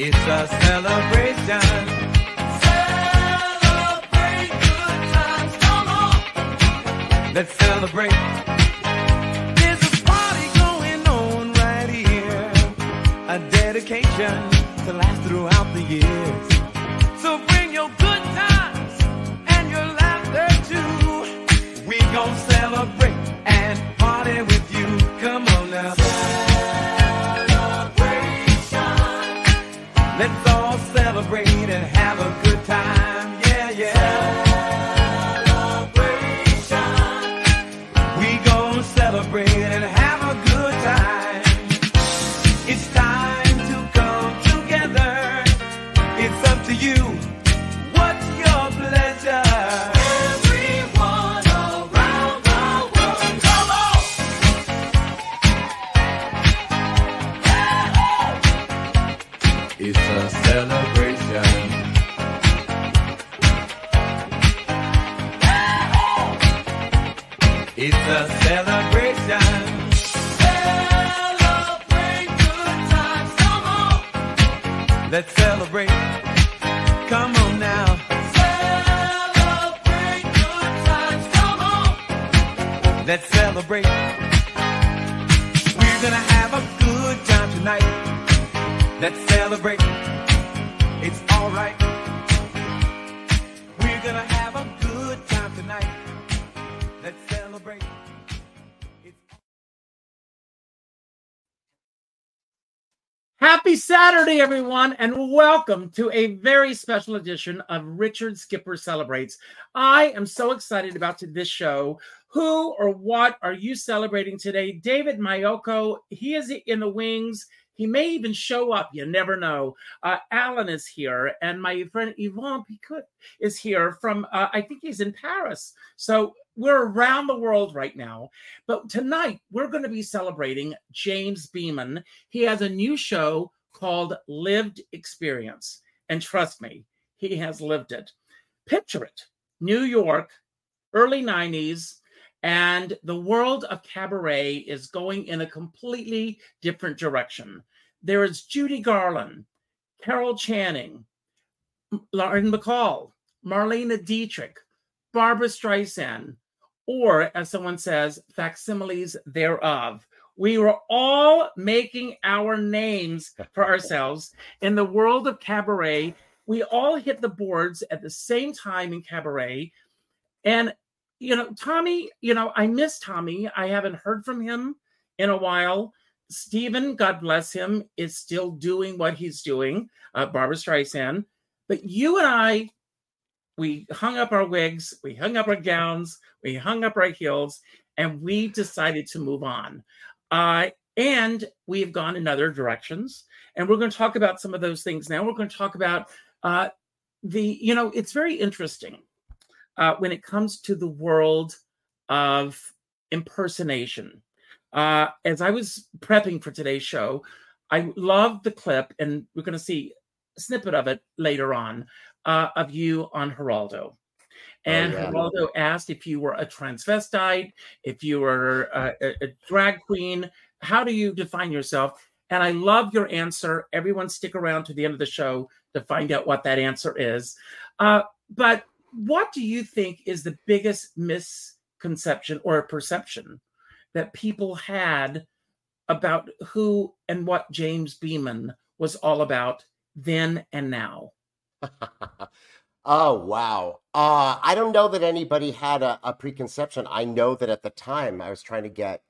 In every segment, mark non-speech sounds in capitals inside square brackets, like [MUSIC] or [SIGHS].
It's a celebration. Celebrate good times, come on. Let's celebrate. There's a party going on right here. A dedication to last throughout the years. So bring your good times and your laughter too. We gon' celebrate and party with you. Come on now. Time. Saturday, everyone, and welcome to a very special edition of Richard Skipper Celebrates. I am so excited about this show. Who or what are you celebrating today? David Maiocco, he is in the wings. He may even show up. You never know. Uh, Alan is here, and my friend Yvonne Picut is here from, uh, I think he's in Paris. So we're around the world right now. But tonight, we're going to be celebrating James Beaman. He has a new show called Lived Experience. And trust me, he has lived it. Picture it New York, early 90s, and the world of cabaret is going in a completely different direction. There is Judy Garland, Carol Channing, Lauren Bacall, Marlene Dietrich, Barbra Streisand, or as someone says, facsimiles thereof. We were all making our names [LAUGHS] for ourselves in the world of cabaret. We all hit the boards at the same time in cabaret. And, you know, Tommy, you know, I miss Tommy. I haven't heard from him in a while. Stephen, God bless him, is still doing what he's doing, uh, Barbra Streisand. But you and I, we hung up our wigs, we hung up our gowns, we hung up our heels, and we decided to move on. Uh, and we've gone in other directions. And we're going to talk about some of those things now. We're going to talk about uh, the, you know, it's very interesting uh, when it comes to the world of impersonation. Uh, as I was prepping for today's show, I loved the clip, and we're going to see a snippet of it later on uh, of you on Geraldo. And yeah. Geraldo asked if you were a transvestite, if you were a, a, a drag queen, how do you define yourself? And I love your answer. Everyone, stick around to the end of the show to find out what that answer is. Uh, but what do you think is the biggest misconception or perception that people had about who and what James Beaman was all about then and now? [LAUGHS] oh wow. Uh, I don't know that anybody had a, a, preconception. I know that at the time I was trying to get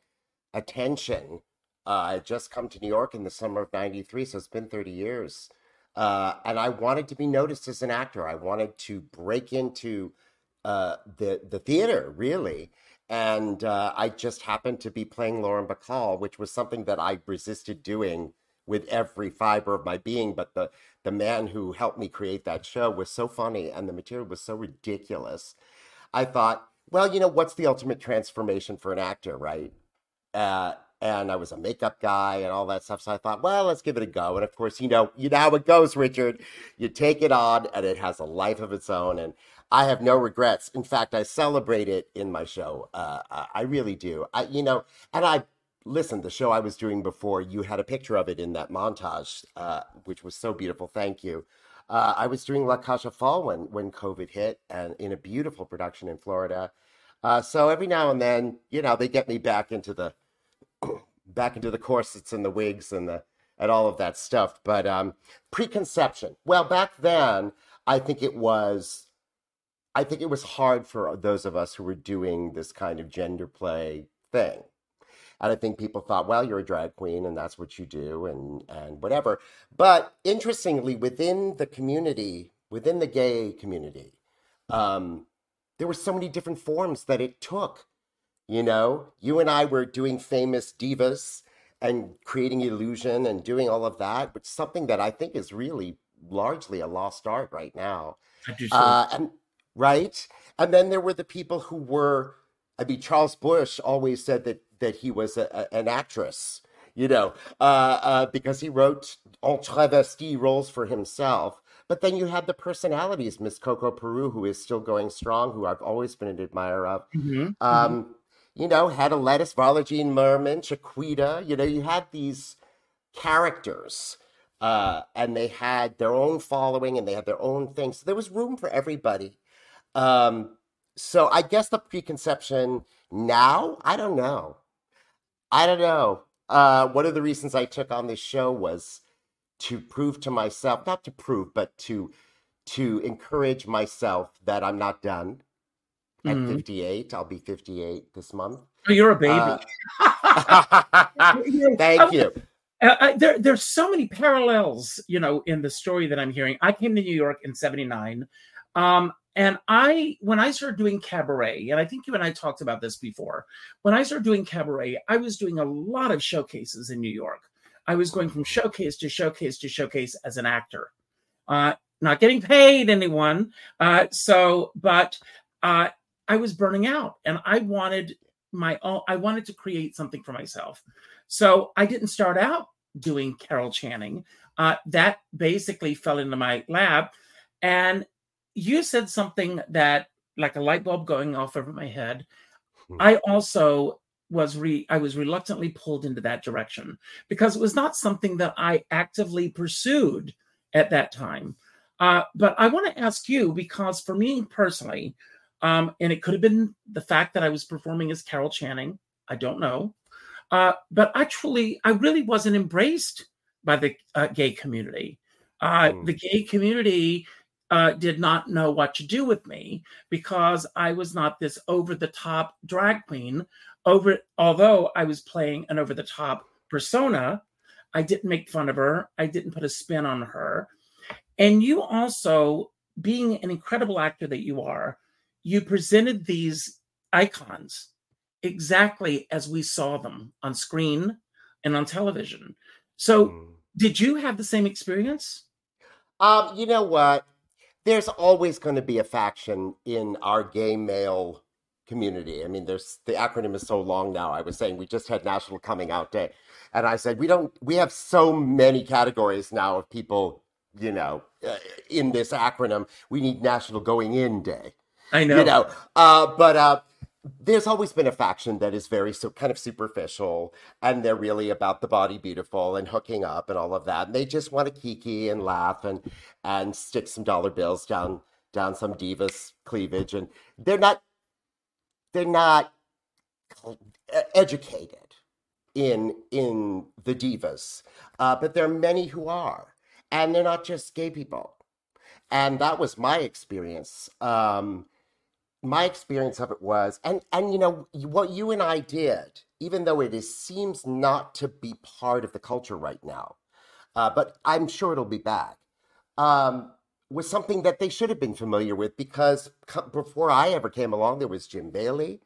attention. Uh, I had just come to New York in the summer of '93, so it's been 30 years. Uh, and I wanted to be noticed as an actor. I wanted to break into uh, the the theater, really. And uh, I just happened to be playing Lauren Bacall, which was something that I resisted doing with every fiber of my being. But the the man who helped me create that show was so funny, and the material was so ridiculous. I thought, well, you know, what's the ultimate transformation for an actor, right? Uh, and I was a makeup guy and all that stuff. So I thought, well, let's give it a go. And of course, you know, you know how it goes, Richard. You take it on, and it has a life of its own. And I have no regrets. In fact, I celebrate it in my show. Uh, I really do. I, you know, and I listen. The show I was doing before, you had a picture of it in that montage, uh, which was so beautiful. Thank you. Uh, I was doing La aux Folles when when COVID hit, and in a beautiful production in Florida. Uh, so every now and then, you know, they get me back into the [CLEARS THROAT] back into the corsets and the wigs and the and all of that stuff. But um, preconception. Well, back then, I think it was. I think it was hard for those of us who were doing this kind of gender play thing. And I think people thought, well, you're a drag queen and that's what you do and, and whatever. But interestingly, within the community, within the gay community, um, there were so many different forms that it took you know, you and I were doing famous divas and creating illusion and doing all of that, which is something that I think is really largely a lost art right now. Uh, and right, and then there were the people who were. I mean, Charles Busch always said that that he was a, a, an actress, you know, uh, uh, because he wrote en travesti roles for himself. But then you had the personalities, Miss Coco Peru, who is still going strong, who I've always been an admirer of. Mm-hmm. Um, mm-hmm you know, Hedda Lettuce, Varla Jean Merman, Chiquita, you know, you had these characters uh, and they had their own following and they had their own things. So there was room for everybody. Um, so I guess the preconception now, I don't know. I don't know. Uh, one of the reasons I took on this show was to prove to myself, not to prove, but to to encourage myself that I'm not done at mm. 58. I'll be 58 this month. Oh, you're a baby. [LAUGHS] Uh, thank you. Uh, I, there, there's so many parallels, you know, in the story that I'm hearing. I came to New York in '79, um, and I, when I started doing cabaret, and I think you and I talked about this before. When I started doing cabaret, I was doing a lot of showcases in New York. I was going from showcase to showcase to showcase as an actor, uh, not getting paid anyone. Uh, so, but uh, I was burning out and I wanted my own, I wanted to create something for myself. So I didn't start out doing Carol Channing. Uh, that basically fell into my lap. And you said something that, like a light bulb going off over my head. Hmm. I also was re I was reluctantly pulled into that direction because it was not something that I actively pursued at that time. Uh, but I want to ask you because for me personally, um, and it could have been the fact that I was performing as Carol Channing. I don't know. Uh, but actually, I really wasn't embraced by the uh, gay community. Uh, mm. The gay community uh, did not know what to do with me because I was not this over the top drag queen. Over, although I was playing an over the top persona, I didn't make fun of her. I didn't put a spin on her. And you also, being an incredible actor that you are, you presented these icons exactly as we saw them on screen and on television. So, mm. did you have the same experience? Um, you know what? There's always going to be a faction in our gay male community. I mean, there's the acronym is so long now. I was saying we just had National Coming Out Day, and I said we don't. We have so many categories now of people, you know, uh, in this acronym. We need National Going In Day. I know. You know, uh, but uh, there's always been a faction that is very so kind of superficial, and they're really about the body beautiful and hooking up and all of that. And they just want to kiki and laugh and and stick some dollar bills down down some diva's cleavage, and they're not they're not educated in in the divas, uh, but there are many who are. and they're not just gay people. And that was my experience. Um, my experience of it was, and and you know what you and I did, even though it is seems not to be part of the culture right now, uh, but I'm sure it'll be back. Um, was something that they should have been familiar with because before I ever came along, there was Jim Bailey,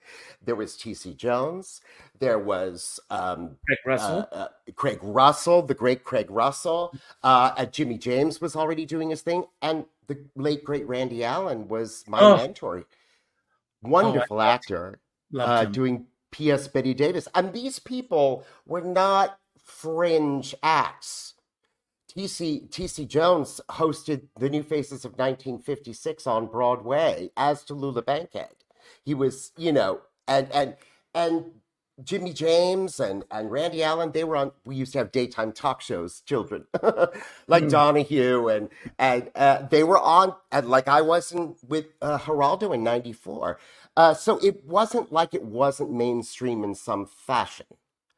there was T.C. Jones, there was um, Craig Russell, uh, uh, Craig Russell, the great Craig Russell. Uh, Jimmy James was already doing his thing, and the late great Randy Allen was my oh. mentor. Wonderful oh, actor, uh, doing P.S. Bette Davis, and these people were not fringe acts TC TC Jones hosted the New Faces of 1956 on Broadway as Tallulah Bankhead. He was, you know, and and and Jimmy James and and Randy Allen, they were on. We used to have daytime talk shows, children, [LAUGHS] like mm. Donahue, and and uh, they were on, and like I was in with uh, Geraldo in '94. Uh, so it wasn't like it wasn't mainstream in some fashion.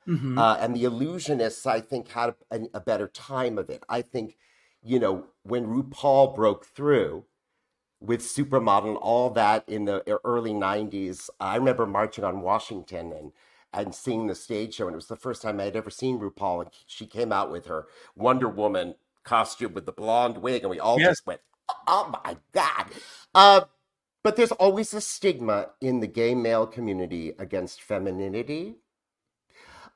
Mm-hmm. Uh, and the illusionists, I think, had a, a, better time of it. I think, you know, when RuPaul broke through with Supermodel and all that in the early 90s, I remember marching on Washington and and seeing the stage show. And it was the first time I had ever seen RuPaul. And she came out with her Wonder Woman costume with the blonde wig. And we all yes. just went, oh my God. Uh, but there's always a stigma in the gay male community against femininity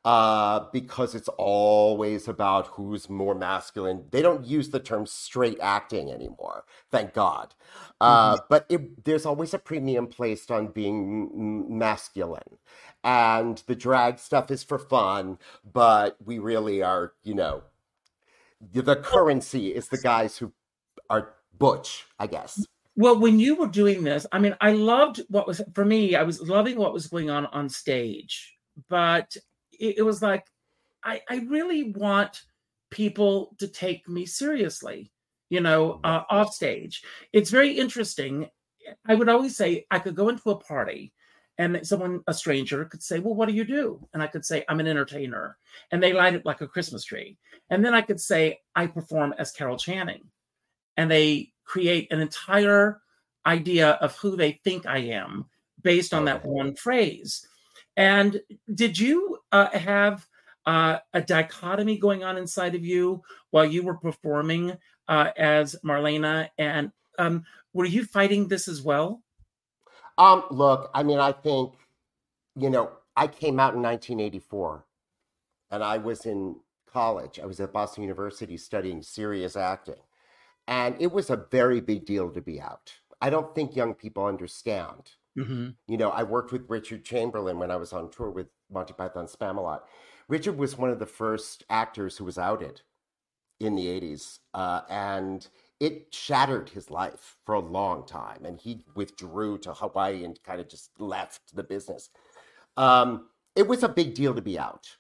uh, because it's always about who's more masculine. They don't use the term straight acting anymore, thank God. Uh, mm-hmm. But it, there's always a premium placed on being masculine. And the drag stuff is for fun, but we really are, you know, the currency is the guys who are butch, I guess. Well, when you were doing this, I mean, I loved what was for me, I was loving what was going on on stage, but it, it was like I, I really want people to take me seriously you know uh, off stage. It's very interesting. I would always say i could go into a party and someone a stranger could say well what do you do? And i could say i'm an entertainer. And they light it like a christmas tree. And then i could say i perform as carol channing. And they create an entire idea of who they think i am based on that one phrase and did you uh, have uh, a dichotomy going on inside of you while you were performing uh, as Marlene? And um, were you fighting this as well? Um, look, I mean, I think, you know, I came out in 1984 and I was in college. I was at Boston University studying serious acting. And it was a very big deal to be out. I don't think young people understand Mm-hmm. You know, I worked with Richard Chamberlain when I was on tour with Monty Python Spamalot. Richard was one of the first actors who was outed in the 80s. Uh, and it shattered his life for a long time. And he withdrew to Hawaii and kind of just left the business. Um, it was a big deal to be out.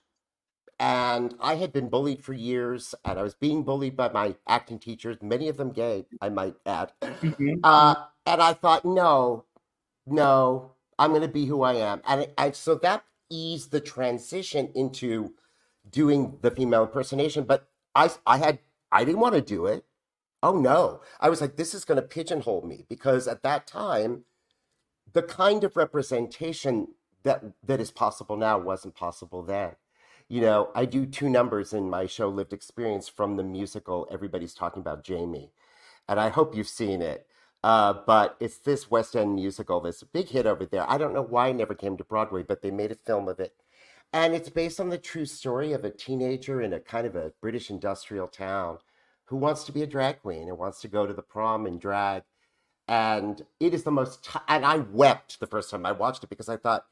And I had been bullied for years, and I was being bullied by my acting teachers, many of them gay, I might add. Mm-hmm. Uh, and I thought, no, no, I'm going to be who I am. And I, so that eased the transition into doing the female impersonation. But I, I had, I didn't want to do it. Oh no. I was like, this is going to pigeonhole me because at that time, the kind of representation that that is possible now wasn't possible then. You know, I do two numbers in my show Lived Experience from the musical Everybody's Talking About Jamie. And I hope you've seen it. Uh, but it's this West End musical that's a big hit over there. I don't know why it never came to Broadway, but they made a film of it. And it's based on the true story of a teenager in a kind of a British industrial town who wants to be a drag queen and wants to go to the prom in drag. And it is the most, t- and I wept the first time I watched it because I thought,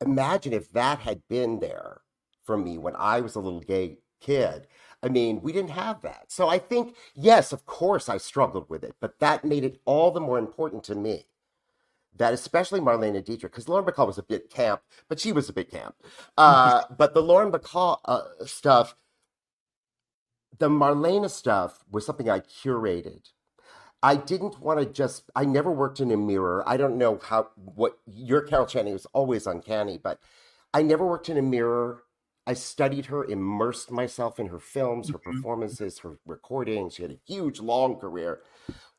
imagine if that had been there for me when I was a little gay kid. I mean, we didn't have that. So I think, yes, of course I struggled with it, but that made it all the more important to me. That especially Marlene Dietrich, because Lauren Bacall was a bit camp, but she was a bit camp. Uh, [LAUGHS] but the Lauren Bacall uh, stuff, the Marlene stuff was something I curated. I didn't want to just, I never worked in a mirror. I don't know how, what your Carol Channing was always uncanny, but I never worked in a mirror I studied her, immersed myself in her films, her Mhm. performances, her recordings. She had a huge, long career.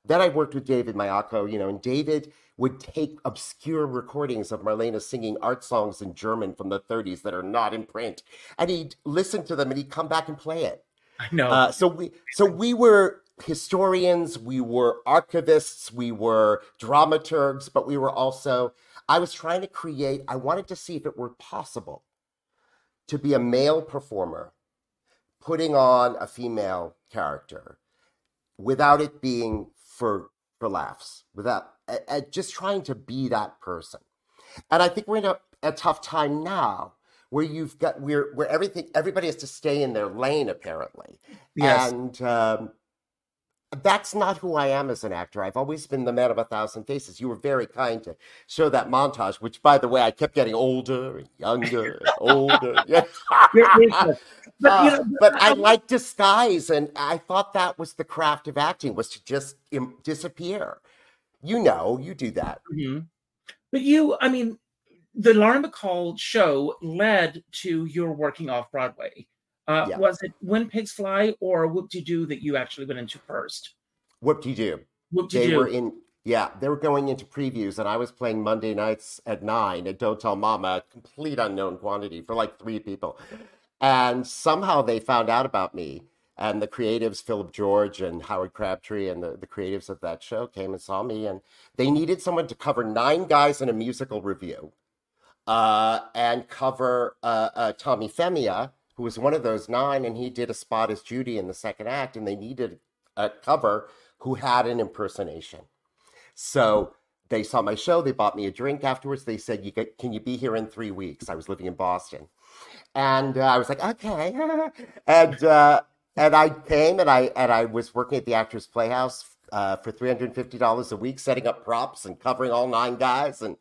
Then I worked with David Maiocco, you know, and David would take obscure recordings of Marlene singing art songs in German from the 30s that are not in print, and he'd listen to them and he'd come back and play it. I know. Uh, so we so we were historians, we were archivists, we were dramaturgs, but we were also I was trying to create, I wanted to see if it were possible to be a male performer putting on a female character without it being for for laughs, without uh, just trying to be that person. And I think we're in a, a tough time now where you've got where where everything everybody has to stay in their lane apparently yes. and um, that's not who I am as an actor. I've always been the man of a thousand faces. You were very kind to show that montage, which, by the way, I kept getting older and younger and [LAUGHS] older. Yeah. You're- you're but Uh, know, but I like disguise, and I thought that was the craft of acting was to just im- disappear. You know, you do that. Mhm. But you, I mean, the Lauren Bacall show led to your working off Broadway. Uh, Yeah. Was it When Pigs Fly or Whoop De Doo that you actually went into first? What do you do? Whoop De They Doo. were in, yeah, they were going into previews, and I was playing Monday nights at nine at Don't Tell Mama, a complete unknown quantity for like three people. And somehow they found out about me, and the creatives, Philip George and Howard Crabtree, and the, the creatives of that show came and saw me, and they needed someone to cover nine guys in a musical review uh, and cover uh, uh, Tommy Femia, who was one of those nine, and he did a spot as Judy in the second act, and they needed a cover who had an impersonation. So they saw my show. They bought me a drink afterwards. They said, "You get, can you be here in three weeks?" I was living in Boston, and uh, I was like, "Okay," [LAUGHS] and uh, and I came and I and I was working at the Actors Playhouse uh, for three hundred and fifty dollars a week, setting up props and covering all nine guys. And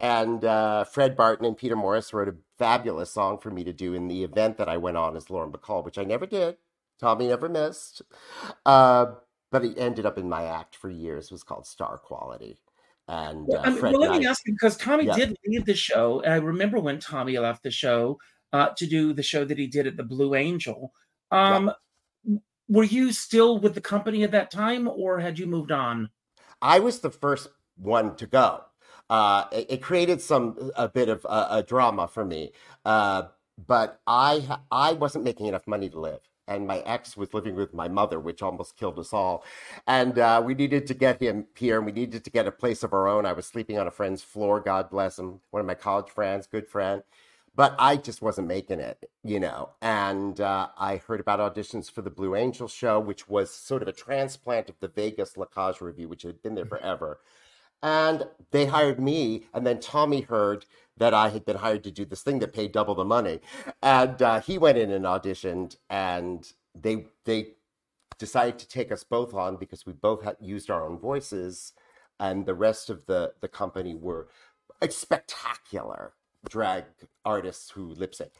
and uh, Fred Barton and Peter Morris wrote a fabulous song for me to do in the event that I went on as Lauren Bacall, which I never did. Tommy never missed. Uh, but it ended up in my act for years. It was called Star Quality. And Well, uh, I mean, Fred well, let me ask you because Tommy Yeah. did leave the show. And I remember when Tommy left the show uh, to do the show that he did at the Blue Angel. Um, Were you still with the company at that time, or had you moved on? I was the first one to go. Uh, it, it created some a bit of uh, a drama for me, uh, but I I wasn't making enough money to live, and my ex was living with my mother, which almost killed us all. And uh, we needed to get him here, and we needed to get a place of our own. I was sleeping on a friend's floor, God bless him, one of my college friends, good friend. But I just wasn't making it, you know. And uh, I heard about auditions for the Blue Angel show, which was sort of a transplant of the Vegas La Cage Review, which had been there forever. And they hired me, and then Tommy heard that I had been hired to do this thing that paid double the money, and uh, he went in and auditioned, and they they decided to take us both on because we both had used our own voices, and the rest of the the company were spectacular drag artists who lip sync,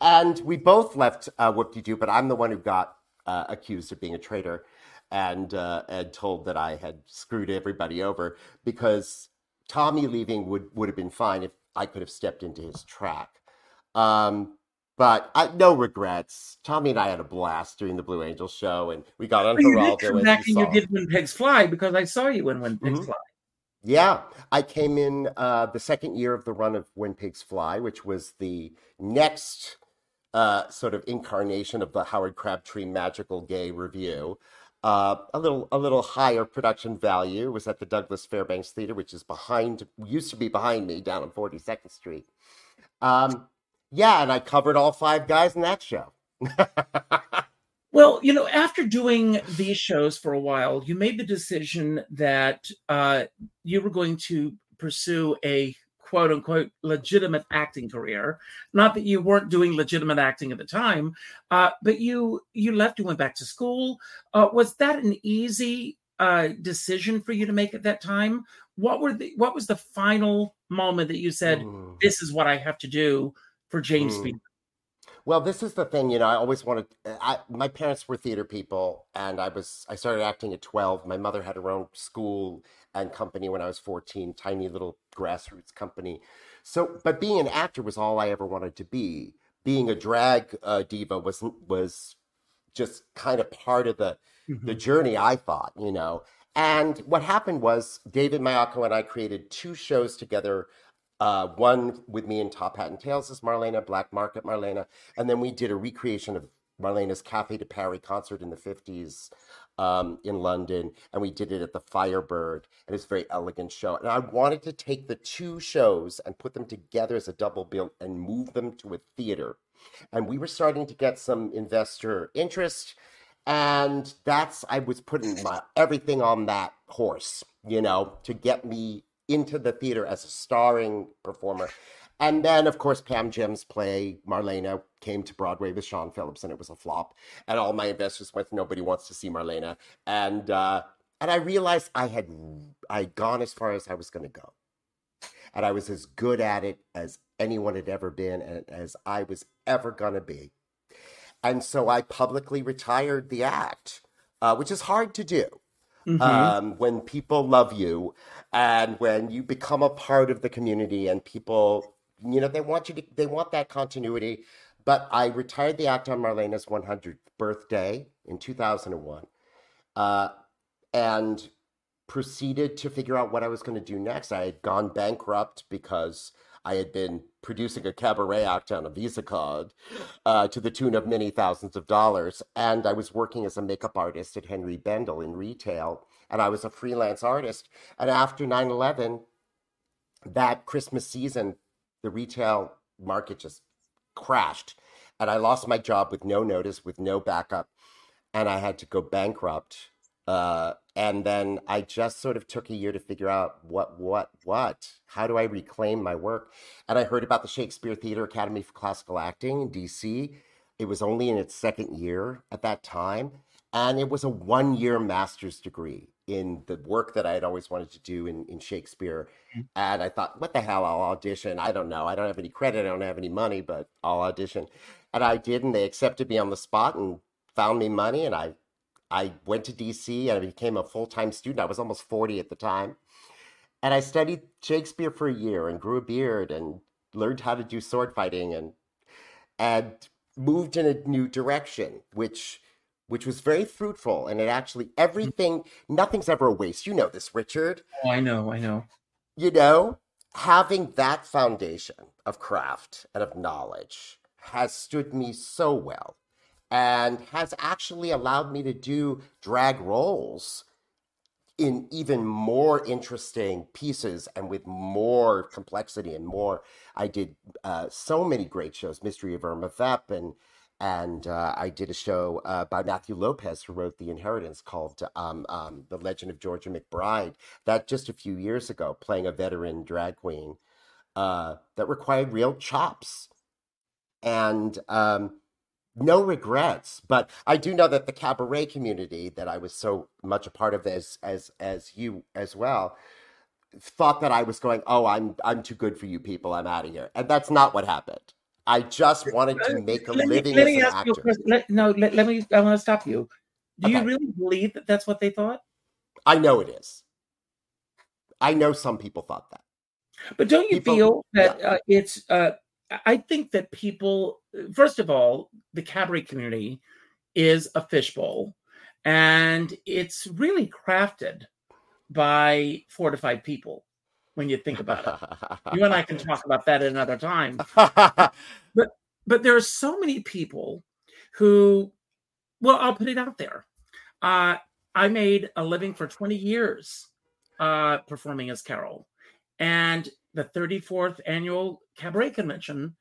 and we both left uh, Whoop De Doo, but I'm the one who got uh, accused of being a traitor and uh, and told that I had screwed everybody over because Tommy leaving would would have been fine if I could have stepped into his track. Um, but I, no regrets. Tommy and I had a blast doing the Blue Angel show, and we got on Well, you did Geraldo. come back you and you did When Pigs Fly because I saw you in When Pigs Mhm. Fly. Yeah, I came in uh, the second year of the run of When Pigs Fly, which was the next uh, sort of incarnation of the Howard Crabtree Magical Gay Review. Uh, a little, a little higher production value was at the Douglas Fairbanks Theater, which is behind, used to be behind me down on Forty Second Street. Um, yeah, and I covered all five guys in that show. [LAUGHS] Well, you know, after doing these shows for a while, you made the decision that uh, you were going to pursue a quote unquote legitimate acting career. Not that you weren't doing legitimate acting at the time, uh, but you you left. You went back to school. Uh, was that an easy uh, decision for you to make at that time? What were the what was the final moment that you said, Mm. "This is what I have to do for James Mm. Speed"? Well, this is the thing, you know, I always wanted I my parents were theater people and I was I started acting at 12. My mother had her own school and company when I was 14, tiny little grassroots company. So, but being an actor was all I ever wanted to be. being a drag uh, diva was was just kind of part of the the Mhm. journey. I thought, you know. And what happened was David Maiocco and I created two shows together. Uh, one with me in Top Hat and Tails is Marlene, Black Market Marlene, and then we did a recreation of Marlene's Cafe de Paris concert in the 50s um, in London, and we did it at the Firebird, and it's a very elegant show. And I wanted to take the two shows and put them together as a double bill and move them to a theater. And we were starting to get some investor interest, and that's I was putting my everything on that horse, you know, to get me into the theater as a starring performer. And then, of course, Pam Gems' play Marlene came to Broadway with Siân Phillips, and it was a flop. And all my investors went, "Nobody wants to see Marlene." And uh, and I realized I had I'd gone as far as I was going to go, and I was as good at it as anyone had ever been, and as I was ever going to be. And so I publicly retired the act, uh, which is hard to do Mhm. um, when people love you and when you become a part of the community and people you know they want you to they want that continuity but i retired the act on marlene's 100th birthday in 2001 uh, and proceeded to figure out what i was going to do next i had gone bankrupt because i had been producing a cabaret act on a visa card uh, to the tune of many thousands of dollars. And I was working as a makeup artist at Henry Bendel in retail, and I was a freelance artist. And after 9 11, that Christmas season, the retail market just crashed. And I lost my job with no notice, with no backup, and I had to go bankrupt. Uh, and then I just sort of took a year to figure out what, what, what, how do I reclaim my work? And I heard about the Shakespeare Theater Academy for Classical Acting in DC. It was only in its second year at that time. And it was a one year master's degree in the work that I had always wanted to do in, in Shakespeare. Mm-hmm. And I thought, what the hell? I'll audition. I don't know. I don't have any credit. I don't have any money, but I'll audition. And I did. And they accepted me on the spot and found me money. And I, I went to DC and I became a full time student. I was almost 40 at the time. And I studied Shakespeare for a year and grew a beard and learned how to do sword fighting and and moved in a new direction, which which was very fruitful. And it actually hmm. everything, nothing's ever a waste. You know this, Richard. Oh, I know, I know. You know, having that foundation of craft and of knowledge has stood me so well and has actually allowed me to do drag roles in even more interesting pieces and with more complexity and more. I did uh, so many great shows, Mystery of Irma Vep, and and uh, I did a show uh, by Matthew Lopez, who wrote The Inheritance, called um, um, The Legend of Georgia McBride. That just a few years ago, playing a veteran drag queen uh, that required real chops and um, no regrets. But I do know that the cabaret community that I was so much a part of, as as as you as well, thought that I was going, "Oh, I'm I'm too good for you people. I'm out of here," and that's not what happened. I just wanted to make a Let me, living let as me an ask you a actor. question. Let, no, let, let me. I want to stop you. Do you really believe that that's what they thought? I know it is. I know some people thought that. But don't you People- feel that uh, it's? Uh, I think that people, first of all, the cabaret community is a fishbowl, and it's really crafted by four to five people. When you think about it, [LAUGHS] you and I can talk about that another time. [LAUGHS] but there are so many people who well i'll put it out there uh, i made a living for 20 years uh, performing as carol and the 34th annual cabaret convention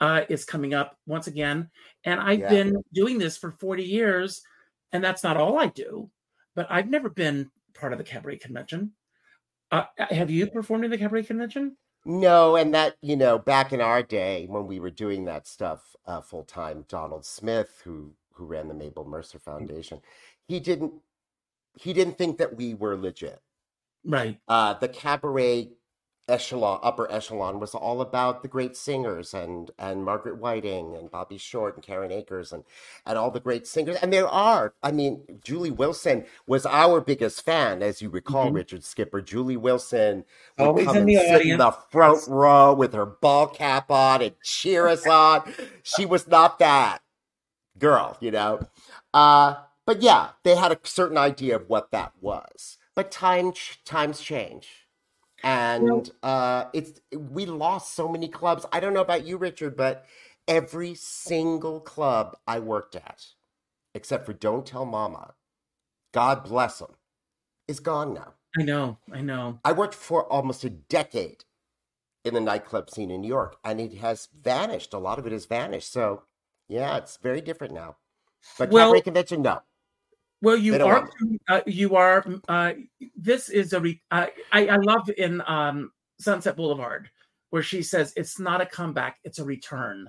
uh, is coming up once again and i've Yeah. been doing this for 40 years and that's not all i do but i've never been part of the cabaret convention uh, have you performed in the cabaret convention No, and that, you know, back in our day when we were doing that stuff uh, full time, Donald Smith, who who ran the Mabel Mercer Foundation, he didn't he didn't think that we were legit. right Uh, the cabaret echelon, upper echelon, was all about the great singers and and Margaret Whiting and Bobby Short and Karen Akers and and all the great singers. And there are, I mean, Julie Wilson was our biggest fan, as you recall, Mhm. Richard Skipper. Julie Wilson would Always come in and the sit in the front row with her ball cap on and cheer us on. She was not that girl, you know. Uh, but yeah, they had a certain idea of what that was. But time times change, and uh, it's we lost so many clubs. I don't know about you, Richard, but every single club I worked at, except for Don't Tell Mama, God bless them, is gone now. I know, I know. I worked for almost a decade in the nightclub scene in New York, and it has vanished. A lot of it has vanished. So, yeah, it's very different now. But Well- Cabaret Convention, no. Well, you are. Uh, you are. Uh, this is a. Re- uh, I I love in um, Sunset Boulevard where she says it's not a comeback, it's a return,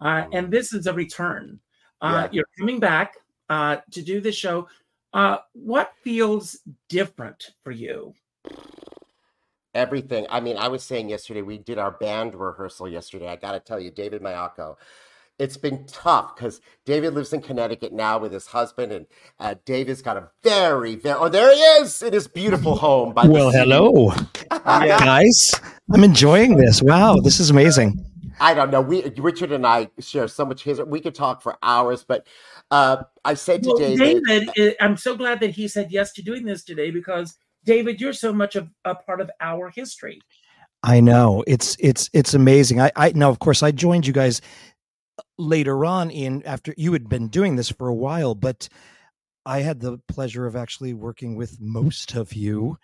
uh, and this is a return. Uh, Yeah. You're coming back uh, to do this show. Uh, what feels different for you? Everything. I mean, I was saying yesterday, we did our band rehearsal yesterday. I got to tell you, David Maiocco, it's been tough because David lives in Connecticut now with his husband, and uh, David's got a very, very, oh, there he is in his beautiful home. By the Well, sea. hello, [LAUGHS] guys. I'm enjoying this. Wow, this is amazing. I don't know. We Richard and I share so much history. We could talk for hours, but uh, I said to Well, David, David, eh, I'm so glad that he said yes to doing this today because David, you're so much of a part of our history. I know it's it's it's amazing. I I now of course I joined you guys later on in after you had been doing this for a while, but I had the pleasure of actually working with most of you,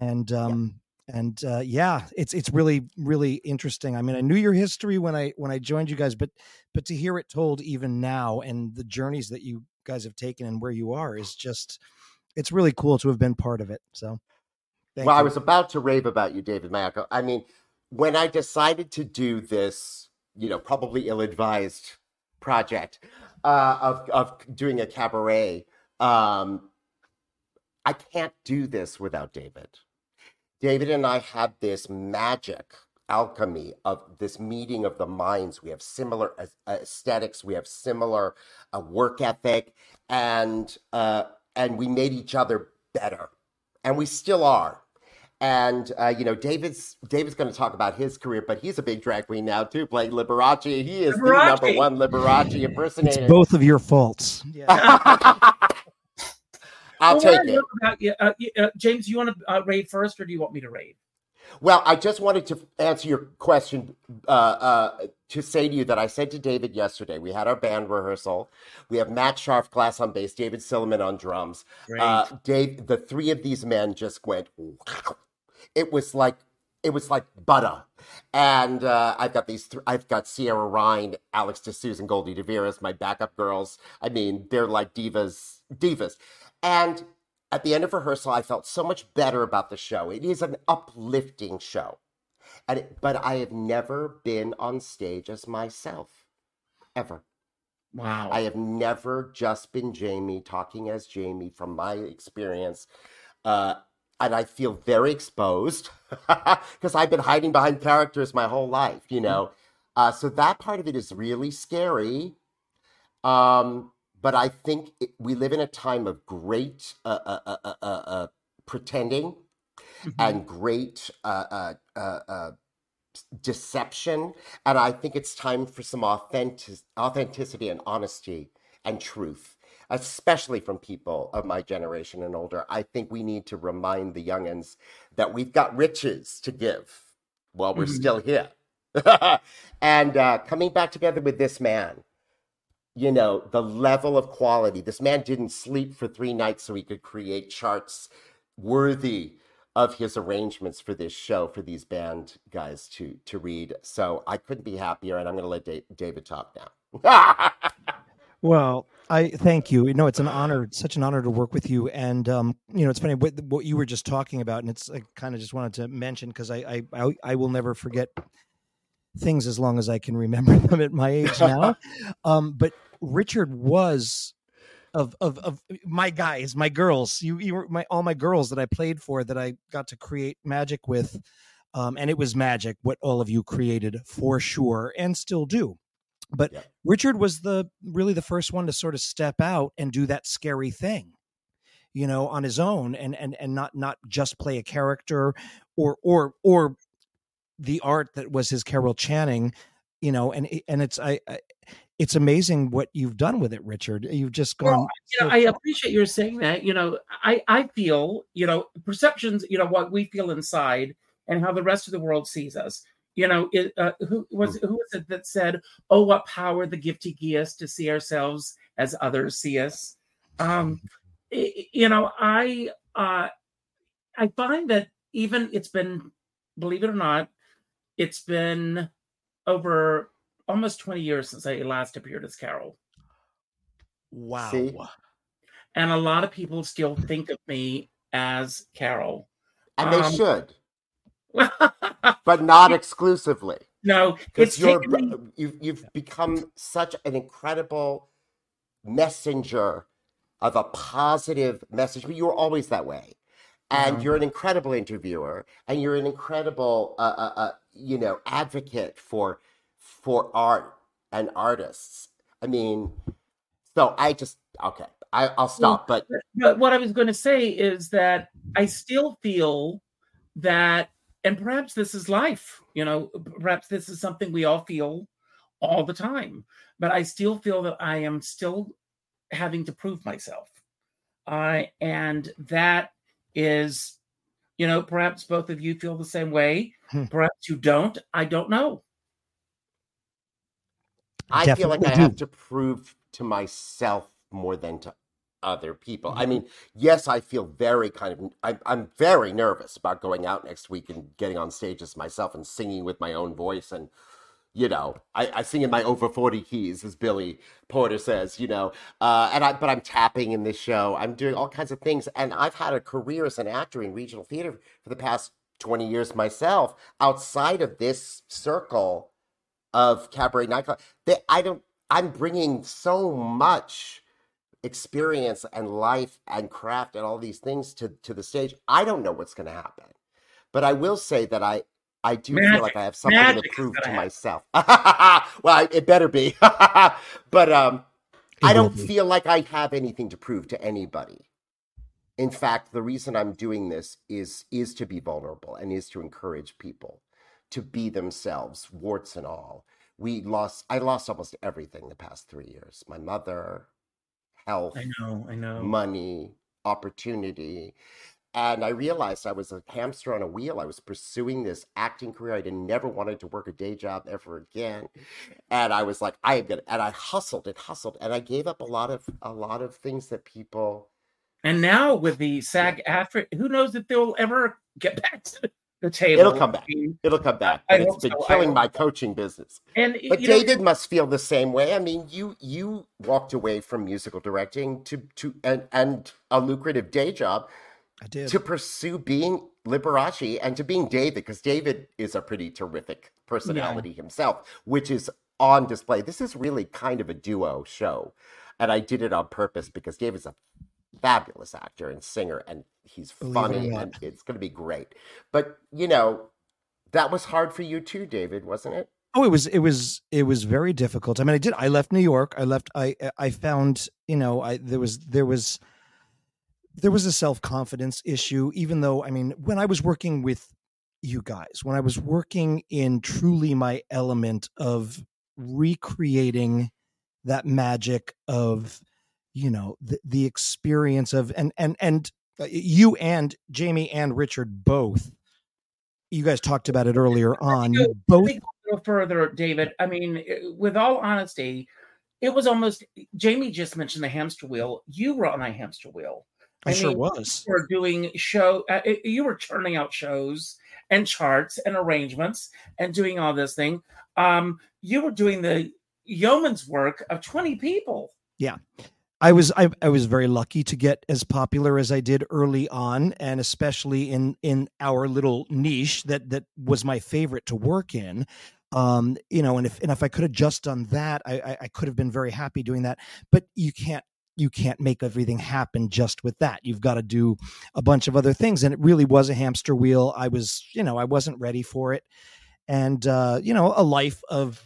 and um and uh, yeah, it's it's really really interesting. I mean, I knew your history when I when I joined you guys, but but to hear it told even now and the journeys that you guys have taken and where you are is just it's really cool to have been part of it. So, thank well, I was about to rave about you, David Maiocco. I mean, when I decided to do this, you know, probably ill-advised project uh, of of doing a cabaret, um, I can't do this without David. David and I had this magic alchemy of this meeting of the minds. We have similar aesthetics. We have similar uh, work ethic, and uh, and we made each other better, and we still are. And uh, you know, David's David's going to talk about his career, but he's a big drag queen now too, playing Liberace. He is the number one Liberace it's impersonator. both of your faults. Yeah. [LAUGHS] I'll Well, take it. love About, you- uh, uh, James, you want to uh, raid first, or do you want me to raid? Well, I just wanted to answer your question uh, uh, to say to you that I said to David yesterday, we had our band rehearsal. We have Matt Scharfglass on bass, David Silliman on drums. Uh, Dave, the three of these men just went, wow. It was like, it was like butter. And uh, I've got these, th- I've got Sierra Ryan, Alex DeSouza, and Goldie DeVeras, my backup girls. I mean, they're like divas, divas. And at the end of rehearsal, I felt so much better about the show. It is an uplifting show. And it, but I have never been on stage as myself, ever. wow. I have never just been Jamie talking as Jamie from my experience. Uh, and I feel very exposed [LAUGHS] because I've been hiding behind characters my whole life, you know. Uh, so that part of it is really scary. Um, but I think it, we live in a time of great uh, uh, uh, uh, uh, pretending Mhm. and great uh, uh, uh, uh, deception. And I think it's time for some authentic- authenticity and honesty and truth, especially from people of my generation and older. I think we need to remind the youngins that we've got riches to give while we're Mhm. still here. [LAUGHS] and uh, coming back together with this man, you know, the level of quality. This man didn't sleep for three nights so he could create charts worthy of his arrangements for this show for these band guys to to read. So I couldn't be happier, and I'm going to let Da- David talk now. [LAUGHS] Well, I thank you. You know, it's an honor, it's such an honor to work with you. And um, you know, it's funny what, what you were just talking about, and it's I kind of just wanted to mention because I, I I I will never forget things as long as I can remember [LAUGHS] them at my age now. [LAUGHS] um, but Richard was of of of my guys, my girls. You you were my all my girls that I played for that I got to create magic with. um, and it was magic what all of you created for sure, and still do. But Yeah. Richard was the really the first one to sort of step out and do that scary thing, you know, on his own, and and and not not just play a character or or or the art that was his Carol Channing, you know, and and it's I, I it's amazing what you've done with it, Richard. You've just gone. Well, you know, so I far. appreciate your saying that. You know, I I feel you know perceptions. You know what we feel inside and how the rest of the world sees us. You know, it, uh, who was who was it that said, "Oh, what power the gift he gives us to see ourselves as others see us." Um, i- you know, I uh, I find that even it's been, believe it or not, it's been over almost twenty years since I last appeared as Carol. wow. See? and a lot of people still think of me as Carol. And they Um, should, no, but not exclusively. No, it's Because you're taken you've you've become such an incredible messenger of a positive message. But you were always that way, and Yeah. you're an incredible interviewer, and you're an incredible, uh, uh, uh, you know, advocate for for art and artists. I mean, so I just okay, I, I'll stop. But but what I was going to say is that I still feel that, and perhaps this is life, you know, perhaps this is something we all feel all the time, but I still feel that I am still having to prove myself. Uh, and that is, you know, perhaps both of you feel the same way. Hmm. Perhaps you don't. I don't know. I feel like I Definitely have to prove to myself more than to other people. Mm-hmm. I mean, yes, I feel very kind of, I'm, I'm very nervous about going out next week and getting on stages myself and singing with my own voice. And, you know, I, I sing in my over 40 keys, as Billy Porter says, you know, uh, and I, but I'm tapping in this show. I'm doing all kinds of things. And I've had a career as an actor in regional theater for the past 20 years myself outside of this circle of cabaret nightclub. They, I don't. I'm bringing so much experience and life and craft and all these things to to the stage. I don't know what's going to happen, but I will say that I I do Magic. feel like I have something Magic to prove to myself. [LAUGHS] well, it better be. [LAUGHS] but um, I don't feel like I have anything to prove to anybody. In fact, the reason I'm doing this is is to be vulnerable and is to encourage people to be themselves, warts and all. We lost I lost almost everything the past 3 years. My mother, health, I know. I know. money, opportunity. And I realized I was a hamster on a wheel. I was pursuing this acting career. I didn't never wanted to work a day job ever again. And I was like, I am gonna and I hustled and hustled and I gave up a lot of a lot of things that people And now with the SAG-AFTRA, who knows if they'll ever get [LAUGHS] back to the table? It'll come back. It'll come back. I But it's hope been so. Killing my coaching business. And But you know, David must feel the same way. I mean, you you walked away from musical directing to to and, and a lucrative day job I did. to pursue being Liberace and to being David, because David is a pretty terrific personality himself, which is on display. This is really kind of a duo show. And I did it on purpose because David's a fabulous actor and singer and he's Believe funny and it's going to be great. But, you know, that was hard for you too, David, wasn't it? Oh, it was it was it was very difficult. I mean, I did. I left New York. I left. I I found you know I there was there was there was a self confidence issue. Even though I mean, when I was working with you guys, when I was working in truly my element of recreating that magic of you know the the experience of and and and you and Jamie and Richard both. You guys talked about it earlier on. You both Let me go a little further, David. I mean, with all honesty, it was almost Jamie just mentioned the hamster wheel. You were on a hamster wheel. I, I sure was. You were doing show. Uh, you were churning out shows and charts and arrangements and doing all this thing. Um, you were doing the yeoman's work of twenty people. I was I, I was very lucky to get as popular as I did early on, and especially in in our little niche that that was my favorite to work in. Um, you know, and if and if I could have just done that, I, I I could have been very happy doing that. But you can't you can't make everything happen just with that. You've got to do a bunch of other things. And it really was a hamster wheel. I was, you know, I wasn't ready for it. And, uh, you know, a life of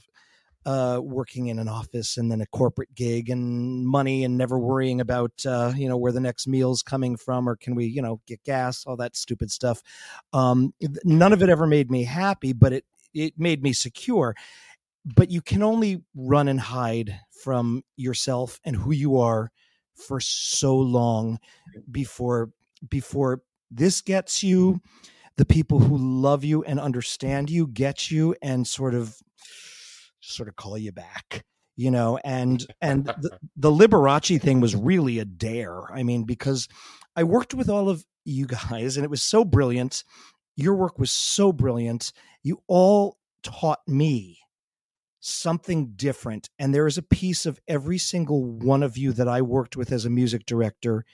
uh, working in an office and then a corporate gig and money and never worrying about, uh, you know, where the next meal's coming from or can we, you know, get gas, all that stupid stuff. Um, none of it ever made me happy, but it, it made me secure. But you can only run and hide from yourself and who you are for so long before before this gets you the people who love you and understand you get you and sort of sort of call you back you know and and the, the liberace thing was really a dare i mean because i worked with all of you guys and it was so brilliant your work was so brilliant you all taught me something different. And there is a piece of every single one of you that I worked with as a music director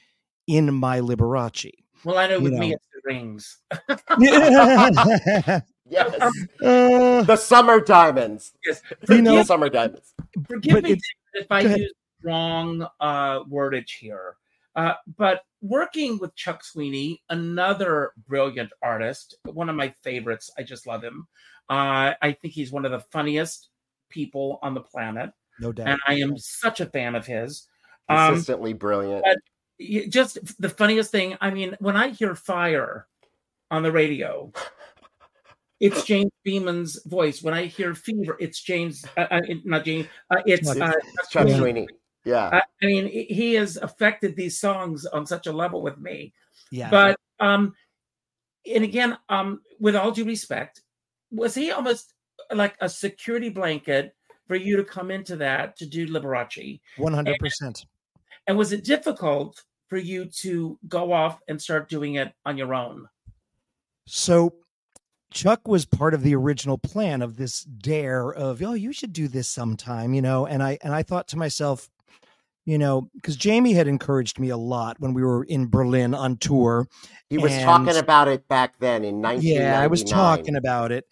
in my Liberace. Well, I know You with know. me it's the rings. [LAUGHS] [LAUGHS] [LAUGHS] Yes. Uh, the summer diamonds. Yes. You know- the summer diamonds. Forgive me if I use wrong uh, wordage here. Uh, but working with Chuck Sweeney, another brilliant artist, one of my favorites. I just love him. Uh, I think he's one of the funniest people on the planet, no doubt. and I am such a fan of his. Um, Consistently brilliant. but- just the funniest thing. I mean, when I hear fire on the radio, it's James Beaman's voice. When I hear fever, it's James, uh, uh, not James. Uh, it's Chuck- uh, Chuck Yeah. Sweeney. Yeah. I I mean, he- he has affected these songs on such a level with me. yeah. But um, and again, um, with all due respect, was he almost like a security blanket for you to come into that to do Liberace? 100%. And was it difficult for you to go off and start doing it on your own? So Chuck was part of the original plan of this dare of, oh, you should do this sometime, you know. And I and I thought to myself, you know, because Jamie had encouraged me a lot when we were in Berlin on tour. He was and- talking about it back then in 1999. Yeah, I was talking about it.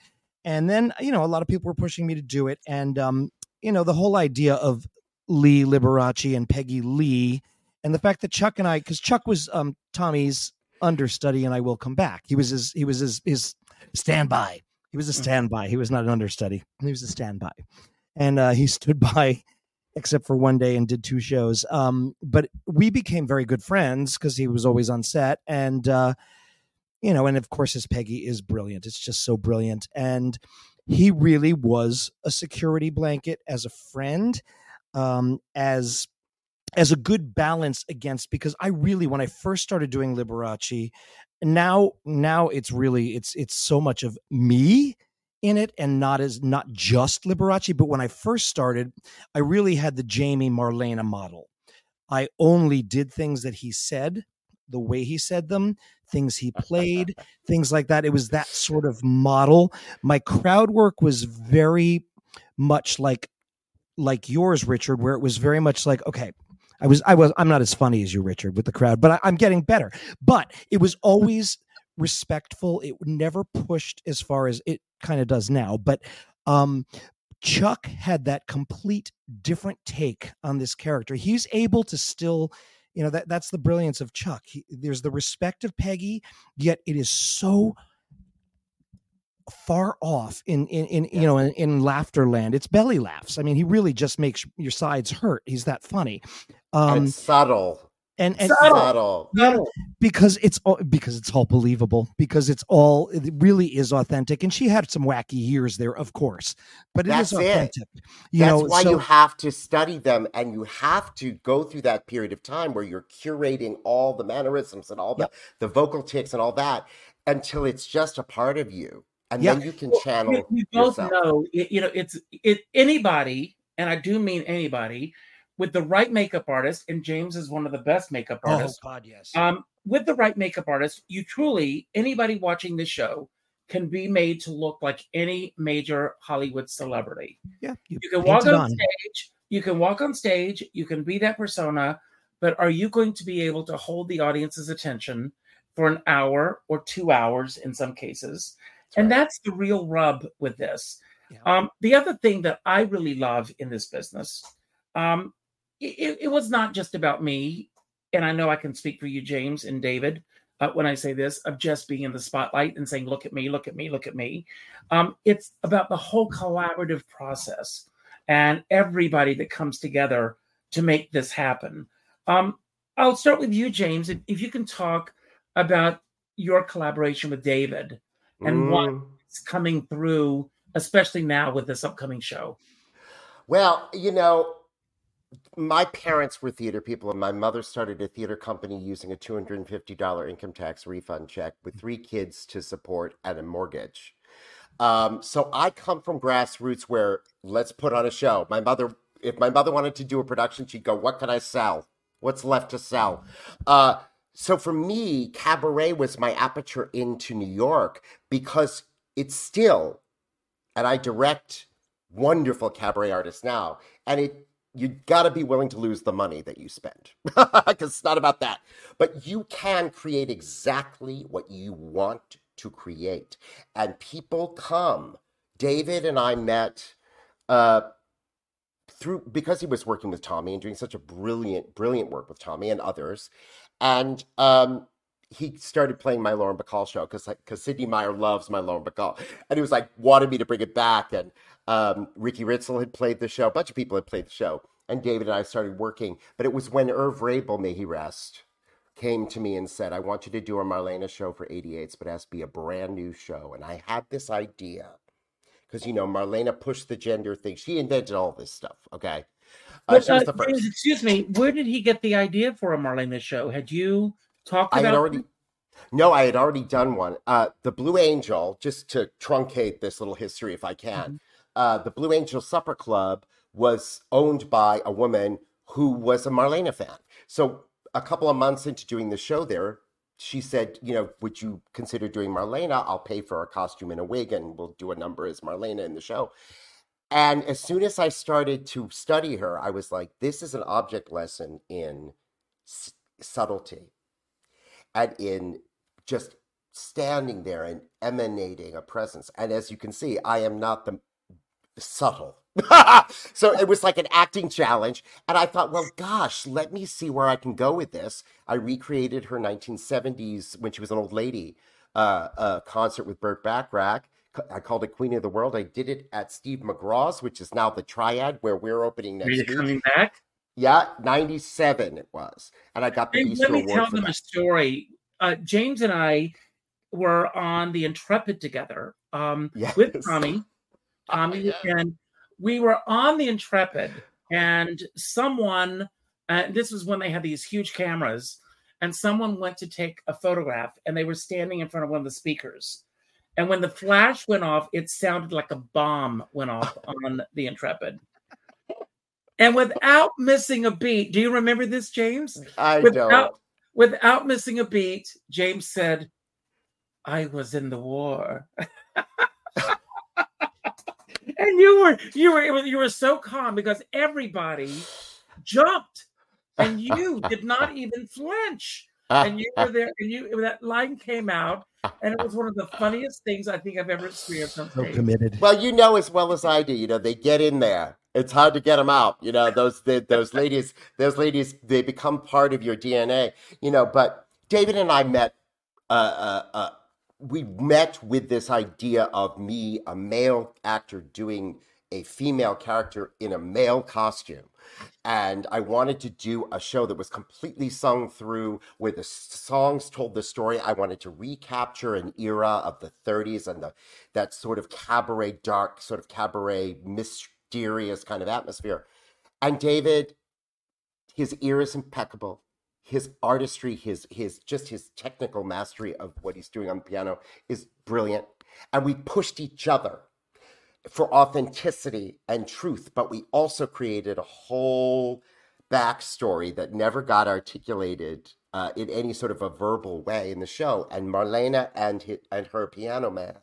And then, you know, a lot of people were pushing me to do it. And um, you know, the whole idea of Lee Liberace and Peggy Lee, and the fact that Chuck and I, because Chuck was um Tommy's understudy, and I will come back. He was his he was his his standby. He was a standby. He was not an understudy. He was a standby. And uh, he [LAUGHS] stood by except for one day and did two shows. Um, but we became very good friends because he was always on set. And uh, you know, and of course his Peggy is brilliant. It's just so brilliant. And he really was a security blanket as a friend, um, as as a good balance against because I really when I first started doing Liberace, now now it's really it's it's so much of me in it and not as not just Liberace, but when I first started, I really had the Jamie Marlene model. I only did things that he said, the way he said them, things he played, [LAUGHS] things like that. It was that sort of model. My crowd work was very much like like yours, Richard, where it was very much like, okay, I was I was I'm not as funny as you, Richard, with the crowd, but I, I'm getting better. But it was always respectful. It never pushed as far as it kind of does now. But um Chuck had that complete different take on this character. He's able to still, you know, that that's the brilliance of Chuck. He, there's the respect of Peggy, yet it is so far off in in, in you know in, in laughter land. It's belly laughs. I mean, he really just makes your sides hurt. He's that funny. And Um it's subtle. and and Subtle. Subtle. No, because it's all because it's all believable because it's all it really is authentic and she had some wacky years there of course but it is That's it. authentic you That's know why so- you have to study them and you have to go through that period of time where you're curating all the mannerisms and all the, the vocal ticks and all that until it's just a part of you. And Yeah. then you can Well, channel you, you both yourself. know, you know, it's it anybody, and I do mean anybody, with the right makeup artist, and James is one of the best makeup artists. oh artists. god yes Um, with the right makeup artist, you truly anybody watching this show can be made to look like any major Hollywood celebrity. yeah you, You can walk it on, stage, you can walk on stage, you can be that persona, but are you going to be able to hold the audience's attention for an hour or two hours in some cases? and right. that's the real rub with this. Yeah. Um, the other thing that I really love in this business, um, it, it was not just about me, and I know I can speak for you, James and David, uh, when I say this, of just being in the spotlight and saying, "Look at me, look at me, look at me." Um, it's about the whole collaborative process and everybody that comes together to make this happen. Um, I'll start with you, James. If, if you can talk about your collaboration with David and Mm. what's coming through, especially now with this upcoming show. Well, you know, my parents were theater people, and my mother started a theater company using a $250 income tax refund check with three kids to support and a mortgage. Um, so I come from grassroots where let's put on a show. My mother, if my mother wanted to do a production, she'd go, What can I sell? What's left to sell? Uh, so for me, cabaret was my aperture into New York because it's still, and I direct wonderful cabaret artists now, and it you got to be willing to lose the money that you spend [LAUGHS] because it's not about that. But you can create exactly what you want to create, and people come. David and I met uh, through because he was working with Tommy and doing such a brilliant, brilliant work with Tommy and others, and um, he started playing my Lauren Bacall show because because Sidney Myer loves my Lauren Bacall, and he was like wanted me to bring it back, and um, Ricky Ritzel had played the show, a bunch of people had played the show, and David and I started working. But it was when Erv Raible, may he rest, came to me and said, "I want you to do a Marlene show for 88s, but it has to be a brand new show." And I had this idea because you know Marlene pushed the gender thing; she invented all this stuff. Okay, uh, But, uh, the first. James, excuse me, where did he get the idea for a Marlene show? Had you talked I had already. No, I had already done one. Uh, the Blue Angel, just to truncate this little history if I can, uh, the Blue Angel Supper Club was owned by a woman who was a Marlene fan. So a couple of months into doing the show there, she said, you know, would you consider doing Marlene? I'll pay for a costume and a wig and we'll do a number as Marlene in the show. And as soon as I started to study her, I was like, this is an object lesson in s- subtlety and in just standing there and emanating a presence. And as you can see, I am not the subtle. [LAUGHS] so it was like an acting challenge. And I thought, well, gosh, let me see where I can go with this. I recreated her 1970s when she was an old lady uh, uh, concert with Burt Bacharach. I called it Queen of the World. I did it at Steve McGraw's, which is now the Triad, where we're opening next. Are you week. coming back? Yeah, 97 it was. And I got the Bistro let me Award tell them a story. Uh, James and I were on the Intrepid together um, Yes. with Tommy. [LAUGHS] Tommy Yeah. and we were on the Intrepid, and someone. Uh, this was when they had these huge cameras, and someone went to take a photograph, and they were standing in front of one of the speakers. And when the flash went off, it sounded like a bomb went off [LAUGHS] on the Intrepid. And without missing a beat, do you remember this, James? I without don't. without missing a beat, James said, "I was in the war." [LAUGHS] and you were you were you were so calm because everybody jumped and you [LAUGHS] did not even flinch and you were there and you that line came out and it was one of the funniest things i think i've ever experienced So committed. Well, you know as well as I do. You know they get in there. It's hard to get them out. You know those those ladies. Those ladies they become part of your DNA. You know. But David and I met. Uh, uh, uh, we met with this idea of me, a male actor, doing a female character in a male costume. And I wanted to do a show that was completely sung through, where the songs told the story. I wanted to recapture an era of the 30s and the that sort of cabaret, dark, sort of cabaret, mysterious kind of atmosphere. And David, his ear is impeccable. His artistry, his his just his technical mastery of what he's doing on the piano is brilliant. And we pushed each other for authenticity and truth, but we also created a whole backstory that never got articulated uh, in any sort of a verbal way in the show. And Marlene and hi and her piano man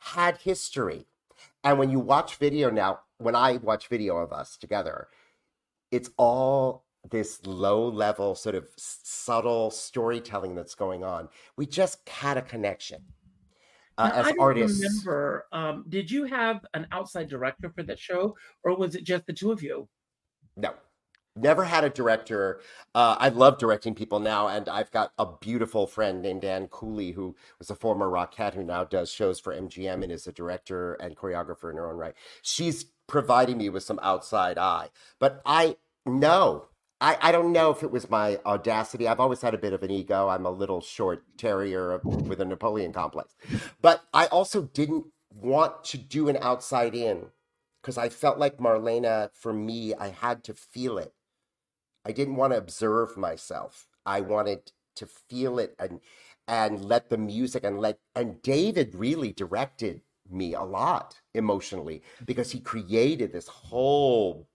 had history. And when you watch video now, when I watch video of us together, it's all this low level, sort of subtle storytelling that's going on. We just had a connection uh, Now, as artists. remember. Um, did you have an outside director for that show, or was it just the two of you? No, never had a director. Uh, I love directing people now, and I've got a beautiful friend named Ann Cooley, who was a former Rockette, who now does shows for MGM and is a director and choreographer in her own right. She's providing me with some outside eye, but I know. I, I don't know if it was my audacity. I've always had a bit of an ego. I'm a little short terrier with a Napoleon complex. But I also didn't want to do an outside in because I felt like Marlene, for me, I had to feel it. I didn't want to observe myself. I wanted to feel it and and let the music and let and David really directed me a lot emotionally because he created this whole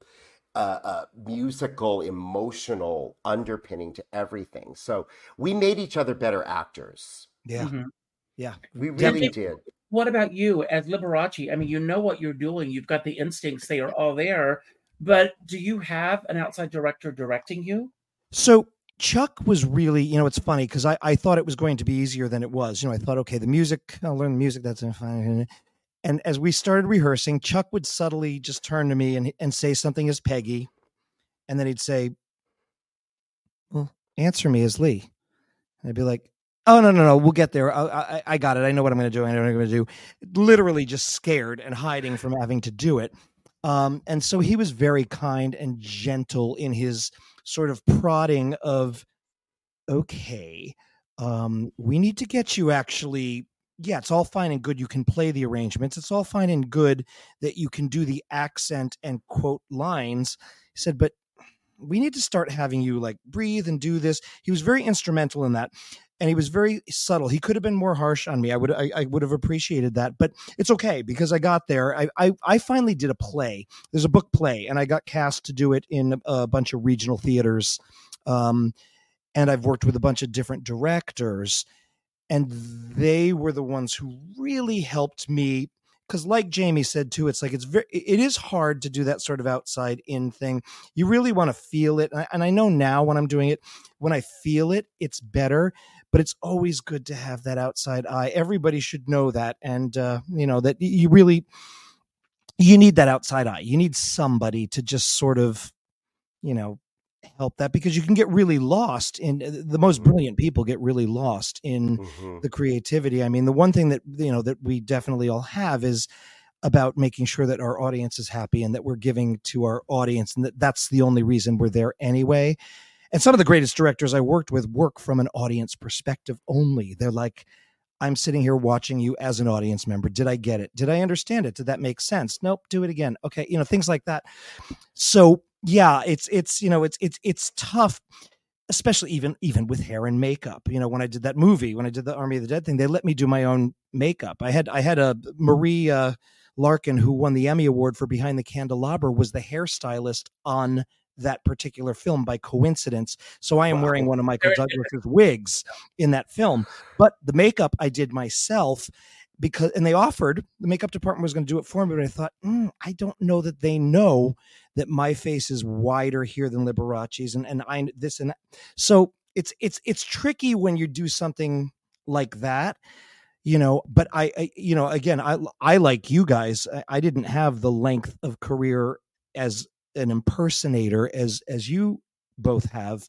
uh, uh, musical emotional underpinning to everything. So we made each other better actors. Yeah, mm-hmm. yeah, we really did. What about you as Liberace? I mean, you know what you're doing. You've got the instincts; they are all there. But do you have an outside director directing you? So Chuck was really, you know, it's funny because I, I thought it was going to be easier than it was. You know, I thought, okay, the music, I'll learn the music. That's fine. And as we started rehearsing, Chuck would subtly just turn to me and, and say something as Peggy. And then he'd say, Well, answer me as Lee. And I'd be like, Oh, no, no, no. We'll get there. I, I, I got it. I know what I'm going to do. I know what I'm going to do. Literally just scared and hiding from having to do it. Um, and so he was very kind and gentle in his sort of prodding of, okay, um, we need to get you actually. Yeah, it's all fine and good. You can play the arrangements. It's all fine and good that you can do the accent and quote lines. He said, but we need to start having you like breathe and do this. He was very instrumental in that and he was very subtle. He could have been more harsh on me. I would I, I, would have appreciated that, but it's okay because I got there. I, I, I finally did a play. There's a book play, and I got cast to do it in a bunch of regional theaters. Um, and I've worked with a bunch of different directors, and they were the ones who really helped me because like jamie said too it's like it's very it is hard to do that sort of outside in thing you really want to feel it and I, and I, know now when i'm doing it when i feel it it's better but it's always good to have that outside eye everybody should know that and uh, you know that you really you need that outside eye you need somebody to just sort of you know help that because you can get really lost in uh, the most mm-hmm. brilliant people get really lost in mm-hmm. the creativity. I mean, the one thing that you know that we definitely all have is about making sure that our audience is happy and that we're giving to our audience and that that's the only reason we're there anyway. And some of the greatest directors I worked with work from an audience perspective only. They're like I'm sitting here watching you as an audience member. Did I get it? Did I understand it? Did that make sense? Nope. Do it again. Okay. You know, things like that. So yeah, it's, it's, you know, it's, it's, it's tough, especially even, even with hair and makeup. You know, when I did that movie, when I did the Army of the Dead thing, they let me do my own makeup. I had, I had a Marie, Larkin, who won the Emmy Award for Behind the Candelabra, was the hairstylist on that particular film by coincidence. So I am wow. wearing one of Michael Douglas's wigs in that film. But the makeup I did myself because and they offered the makeup department was going to do it for me but i thought mm, i don't know that they know that my face is wider here than liberace's and, and i this and that so it's it's it's tricky when you do something like that you know but I, I you know again i i like you guys I, I didn't have the length of career as an impersonator as as you both have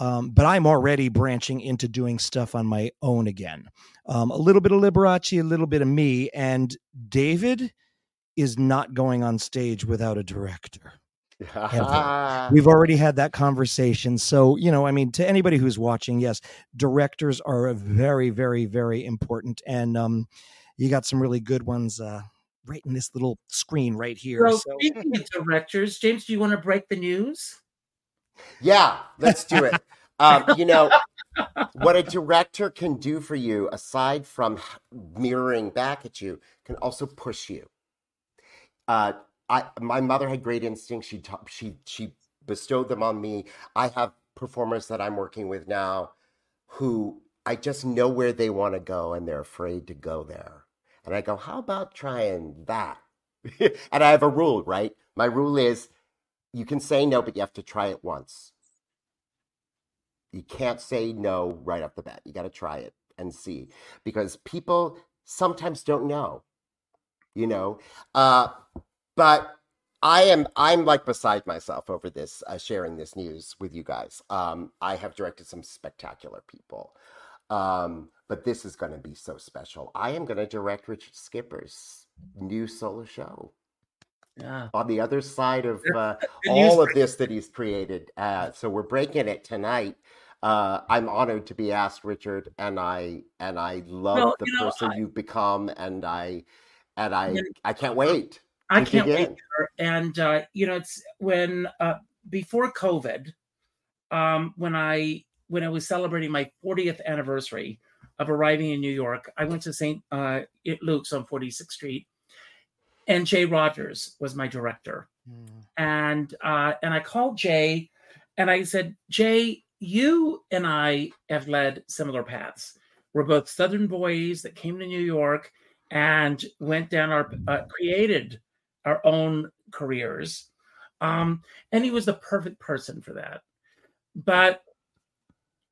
um, but I'm already branching into doing stuff on my own again. Um, a little bit of Liberace, a little bit of me, and David is not going on stage without a director. [LAUGHS] We've already had that conversation. So, you know, I mean, to anybody who's watching, yes, directors are very, very, very important. And um, you got some really good ones uh, right in this little screen right here. So, so. speaking of directors, James, do you want to break the news? Yeah, let's do it. um, [LAUGHS] you know, what a director can do for you, aside from mirroring back at you, can also push you. Uh, I, my mother had great instincts. She ta- she she bestowed them on me. I have performers that I'm working with now, who I just know where they want to go, and they're afraid to go there. And I go, how about trying that? [LAUGHS] and I have a rule, right? My rule is you can say no, but you have to try it once. You can't say no right off the bat. You got to try it and see because people sometimes don't know, you know. Uh, but I am I'm like beside myself over this uh, sharing this news with you guys. Um, I have directed some spectacular people, um, but this is going to be so special. I am going to direct Richard Skipper's new solo show Yeah. on the other side of uh, all of this that he's created. Uh, so we're breaking it tonight. Uh, I'm honored to be asked, Richard, and I and I love Well, the you know, person I- you've become, and I and I. I can't wait. I can't dig wait. And uh, you know, it's when uh, before COVID, um, when I when I was celebrating my 40th anniversary of arriving in New York, I went to St. Uh, Luke's on 46th Street, and Jay Rogers was my director. And uh, and I called Jay, and I said, Jay, you and I have led similar paths. We're both Southern boys that came to New York and went down our uh, created our own careers. Um, and he was the perfect person for that. But,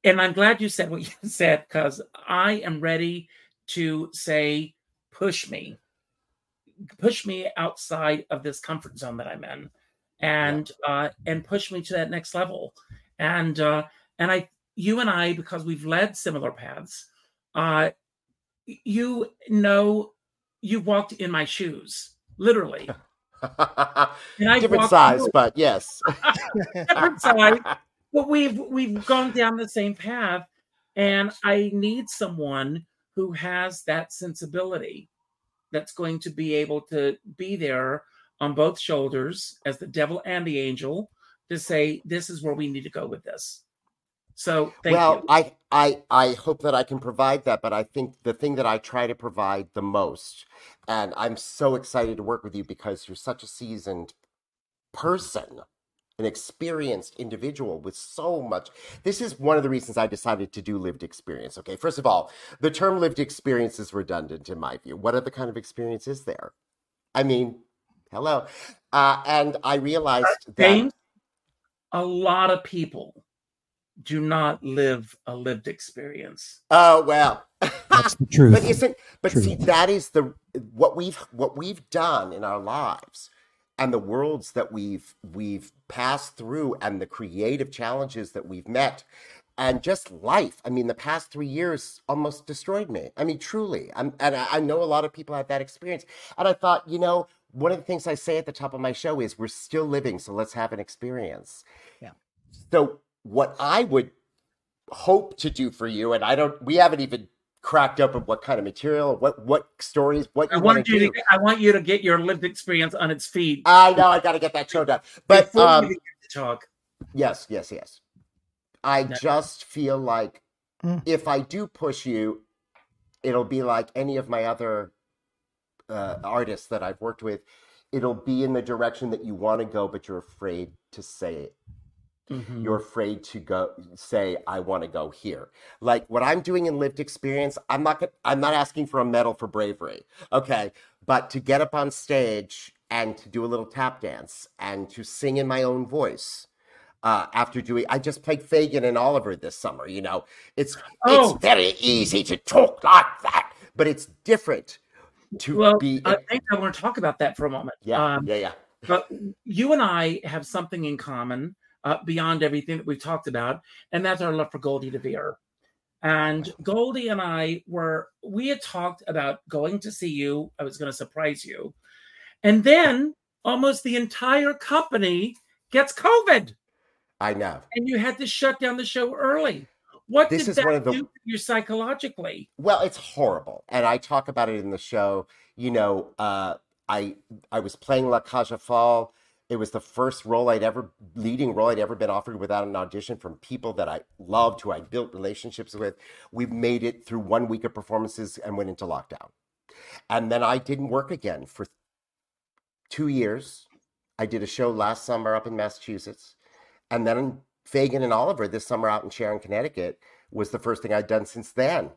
and I'm glad you said what you [LAUGHS] said because I am ready to say, push me, push me outside of this comfort zone that I'm in, and uh, and push me to that next level. And uh, and I, you and I, because we've led similar paths, uh, you know, you walked in my shoes, literally. [LAUGHS] [LAUGHS] Different size, through- but yes. different size, but we've we've gone down the same path, and I need someone who has that sensibility that's going to be able to be there on both shoulders as the devil and the angel to say this is where we need to go with this. So thank well, you. I, I, I hope that I can provide that, but I think the thing that I try to provide the most, and I'm so excited to work with you because you're such a seasoned mm-hmm. person, an experienced individual with so much. This is one of the reasons I decided to do lived experience. Okay, first of all, the term lived experience is redundant in my view. What other kind of experience is there? I mean, hello. Uh, and I realized that. James, a lot of people do not live a lived experience. Oh well. That's the [LAUGHS] truth. But isn't but True. see that is the what we've what we've done in our lives and the worlds that we've we've passed through and the creative challenges that we've met and just life. I mean, the past three years almost destroyed me. I mean, truly. I'm, and I I know a lot of people have that experience. And I thought, you know, one of the things I say at the top of my show is we're still living, so let's have an experience. Yeah. So what I would hope to do for you, and I don't, we haven't even cracked up of what kind of material, what what stories, what I you want want to you do. to I want you to get your lived experience on its feet. I know I got to get that show done, but um, we begin to talk. Yes, yes, yes. I No. just feel like Mm. if I do push you, it'll be like any of my other uh, artists that I've worked with. It'll be in the direction that you want to go, but you're afraid to say it. Mhm. You're afraid to go say, "I want to go here." Like what I'm doing in lived experience, I'm not. I'm not asking for a medal for bravery, okay? But to get up on stage and to do a little tap dance and to sing in my own voice uh, after doing i just played Fagin and oliver this summer you know it's Oh. it's very easy to talk like that but it's different to Well, be I think I want to talk about that for a moment. yeah Um, yeah yeah but you and I have something in common uh, beyond everything that we've talked about, and that's our love for Goldie DeVere. And Goldie and I were, we had talked about going to see you. I was going to surprise you. And then almost the entire company gets COVID, i know and you had to shut down the show early. What This did that the- do to you psychologically? well it's horrible and i talk about it in the show you know uh i i was playing La Cage aux Folles it was the first role i'd ever leading role i'd ever been offered without an audition from people that i loved who i built relationships with. We made it through one week of performances and went into lockdown. And then i didn't work again for two years. I did a show last summer up in massachusetts. And then Fagin and oliver this summer out in sharon connecticut was the first thing i'd done since then.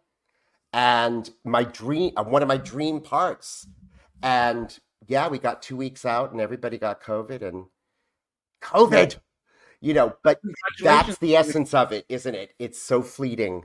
And my dream uh, one of my dream parts. And yeah we got two weeks out and everybody got covid and covid you know but that's the essence of it isn't it it's so fleeting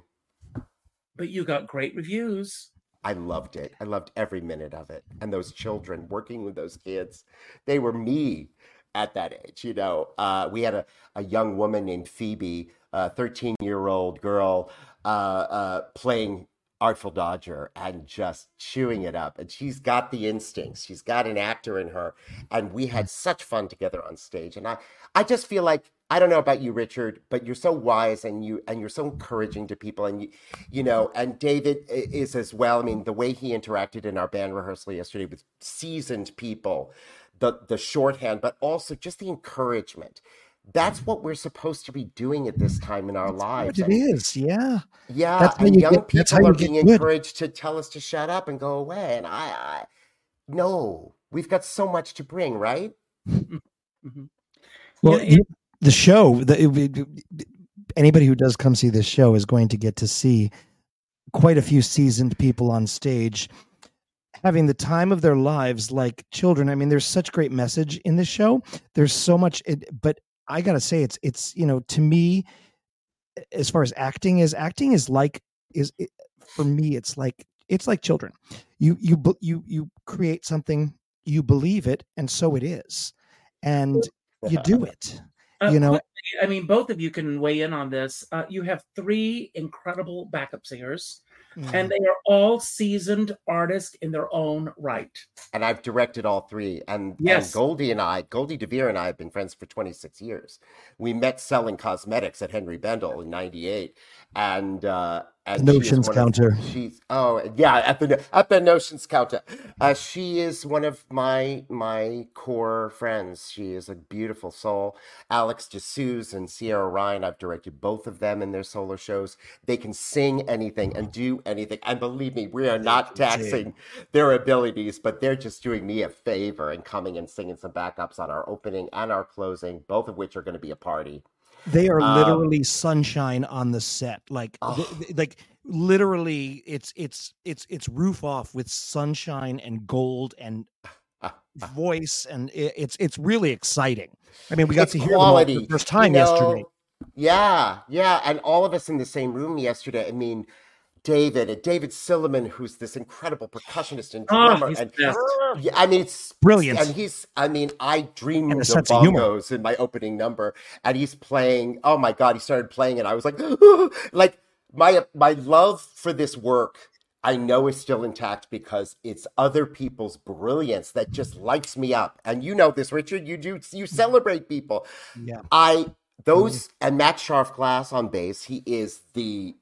But you got great reviews. I loved it. I loved every minute of it. And those children working with those kids, they were me at that age. You know, uh, we had a, a young woman named Phoebe, a 13 year old girl, uh, uh, playing Artful Dodger and just chewing it up. And she's got the instincts. She's got an actor in her. And we had mm. such fun together on stage. And I, I just feel like I don't know about you, Richard, but you're so wise and you and you're so encouraging to people, and you, you know, and David is as well. I mean, the way he interacted in our band rehearsal yesterday with seasoned people, the the shorthand, but also just the encouragement. That's what we're supposed to be doing at this time in our That's lives. what it And- is. Yeah. yeah, That's how and you young get- that's how people you are get being good. encouraged to tell us to shut up and go away. And I, I no, we've got so much to bring, right? Mhm. Well, Yeah, you- the show, the, it- it- anybody who does come see this show is going to get to see quite a few seasoned people on stage having the time of their lives like children. I mean, there's such great message in this show. There's so much, it, but I gotta say, it's it's you know, to me, as far as acting is, acting is like is it, for me, it's like it's like children. You you you you create something, you believe it, and so it is, and you [LAUGHS] do it. Uh, You know- quickly, I mean, both of you can weigh in on this. Uh, you have three incredible backup singers, Mm. and they are all seasoned artists in their own right. and I've directed all three. And, Yes. and Goldie and I, Goldie DeVere and I have been friends for 26 years. We met selling cosmetics at Henry Bendel in '98, and uh, and The Notions one of- counter. she's oh yeah at the at the Notions counter. Uh, she is one of my my core friends. She is a beautiful soul. Alex DeSuze and Sierra Ryan. I've directed both of them in their solo shows. They can sing anything and do anything. And believe me, we are not taxing their abilities, but they're just doing me a favor and coming and singing some backups on our opening and our closing, both of which are going to be a party. They are Um, literally sunshine on the set. Like, Oh. th- like literally, it's it's it's it's roof off with sunshine and gold and [LAUGHS] voice, and it, it's it's really exciting. I mean, we got It's to hear them all for the first you time yesterday. Yeah, yeah, and all of us in the same room yesterday. I mean, David and David Silliman, who's this incredible percussionist and [SIGHS] Oh, drummer, he's and [SIGHS] yeah, I mean, it's Brilliant. And he's, I mean, I dreamed of sense of humor. bongos in my opening number, and he's playing. Oh my god, he started playing, and I was like, [GASPS] like my my love for this work. I know is still intact because it's other people's brilliance that just lights me up. And you know this, Richard. You do you mm-hmm. celebrate people. Yeah. I mm-hmm. those and Matt Scharfglass on bass. He is the,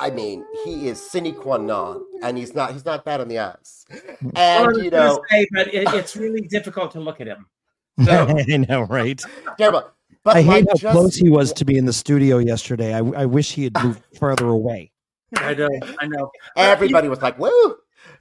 I mean, he is sine qua non, and he's not he's not bad on the eyes. Well, [LAUGHS] I was And you know, say, but it, it's really difficult to look at him. [LAUGHS] I know, right? terrible. But I hate how just- close he was to be in the studio yesterday. I, I wish he had moved [LAUGHS] further away. I know, I know. Everybody was like, "Woo!"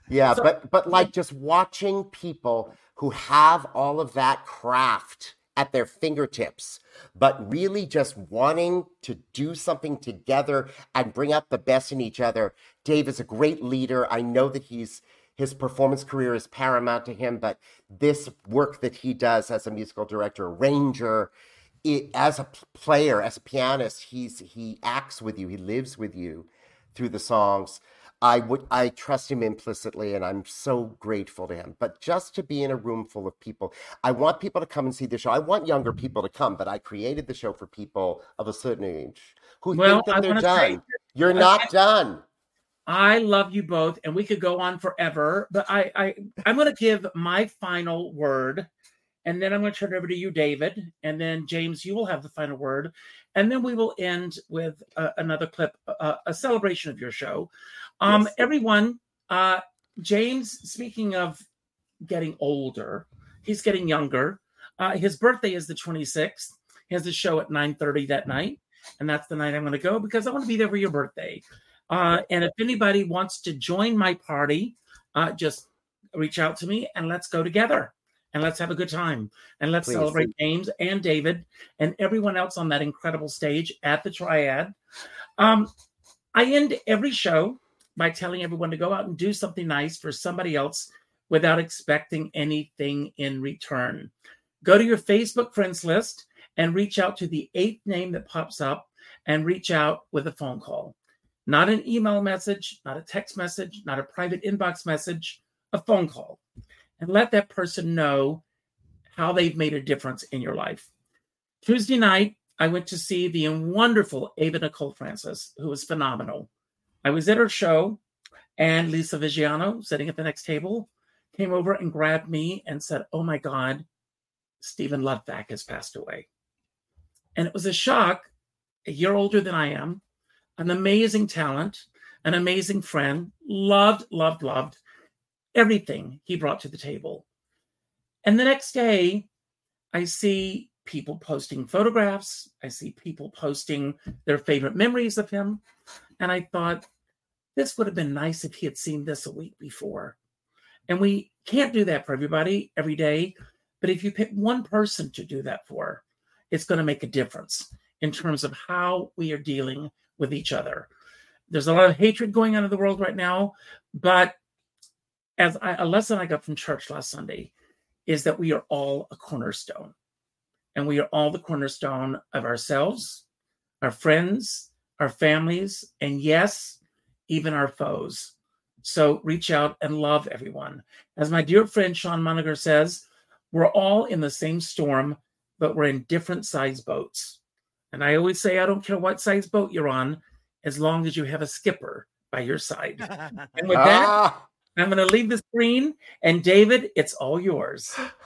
Yeah, So- but but like just watching people who have all of that craft at their fingertips, but really just wanting to do something together and bring out the best in each other. Dave is a great leader. I know that he's his performance career is paramount to him, but this work that he does as a musical director, arranger, it, as a player, as a pianist, he's he acts with you, he lives with you through the songs. I would I trust him implicitly and I'm so grateful to him. But just to be in a room full of people, I want people to come and see the show. I want younger people to come, but I created the show for people of a certain age who Well, think that I they're want to say done. You're not done. I love you both, and we could go on forever. But I, I I'm going to give my final word, and then I'm going to turn it over to you, David, and then James, you will have the final word, and then we will end with uh, another clip, uh, a celebration of your show. Um, Yes. everyone, uh, James. Speaking of getting older, he's getting younger. Uh, his birthday is the 26th. He has a show at 9:30 that night, and that's the night I'm going to go because I want to be there for your birthday. Uh, and if anybody wants to join my party, uh, just reach out to me and let's go together and let's have a good time and let's Please. celebrate James and David and everyone else on that incredible stage at the Triad. Um, I end every show by telling everyone to go out and do something nice for somebody else without expecting anything in return. Go to your Facebook friends list and reach out to the eighth name that pops up and reach out with a phone call. not an email message, not a text message, not a private inbox message, a phone call, and let that person know how they've made a difference in your life. Tuesday night, I went to see the wonderful Ava Nicole Francis, who was phenomenal. I was at her show, and Lisa Vigiano, sitting at the next table, came over and grabbed me and said, Oh my God, Steven Lutvak has passed away. And it was a shock, a year older than I am, an amazing talent, an amazing friend, loved, loved, loved everything he brought to the table. And the next day, I see people posting photographs. I see people posting their favorite memories of him. And I thought, this would have been nice if he had seen this a week before. And we can't do that for everybody every day. But if you pick one person to do that for, it's going to make a difference in terms of how we are dealing with each other. There's a lot of hatred going on in the world right now, but as I, a lesson I got from church last Sunday is that we are all a cornerstone, and we are all the cornerstone of ourselves, our friends, our families, and yes, even our foes. So reach out and love everyone. As my dear friend Sean Moniger says, we're all in the same storm, but we're in different size boats. And I always say, I don't care what size boat you're on, as long as you have a skipper by your side. [LAUGHS] and with that, Ah, I'm going to leave the screen. And David, it's all yours. [LAUGHS]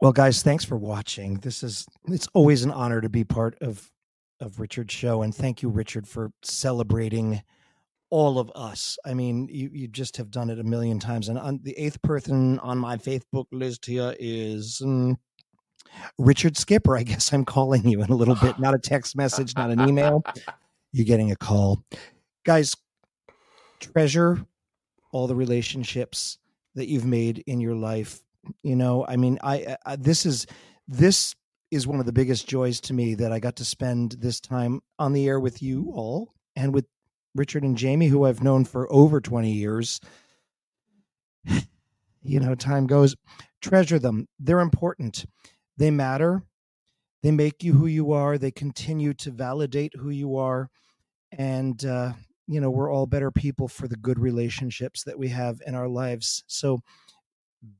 Well, guys, thanks for watching. This is it's always an honor to be part of of Richard's show, and thank you, Richard, for celebrating all of us. I mean, you you just have done it a million times. And on the eighth person on my Facebook list here is mm, Richard Skipper. I guess I'm calling you in a little bit. Not a text message, not an email. You're getting a call, guys. Treasure all the relationships that you've made in your life you know i mean I, I this is this is one of the biggest joys to me that i got to spend this time on the air with you all and with richard and jamie who i've known for over 20 years. [SIGHS] You know time goes. Treasure them. They're important. They matter. They make you who you are. They continue to validate who you are. And uh you know we're all better people for the good relationships that we have in our lives. So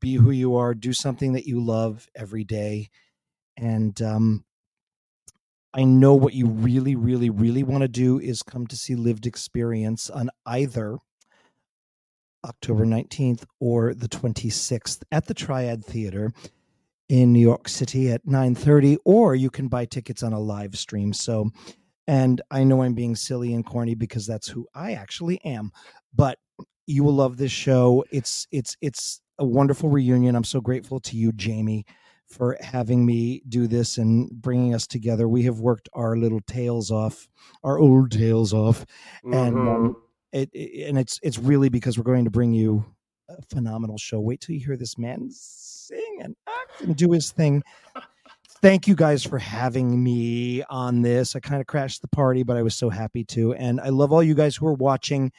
be who you are do something that you love every day and um i know what you really really really want to do is come to see lived experience on either october 19th or the 26th at the triad theater in new york city at 9.30 or you can buy tickets on a live stream. So and i know i'm being silly and corny because that's who i actually am but you will love this show it's it's it's a wonderful reunion. I'm so grateful to you, Jamie, for having me do this and bringing us together. We have worked our little tails off, our old tails off, and mhm. um, it, it and it's it's really because we're going to bring you a phenomenal show. Wait till you hear this man sing and act and do his thing. Thank you guys for having me on this. I kind of crashed the party, but I was so happy to. And I love all you guys who are watching.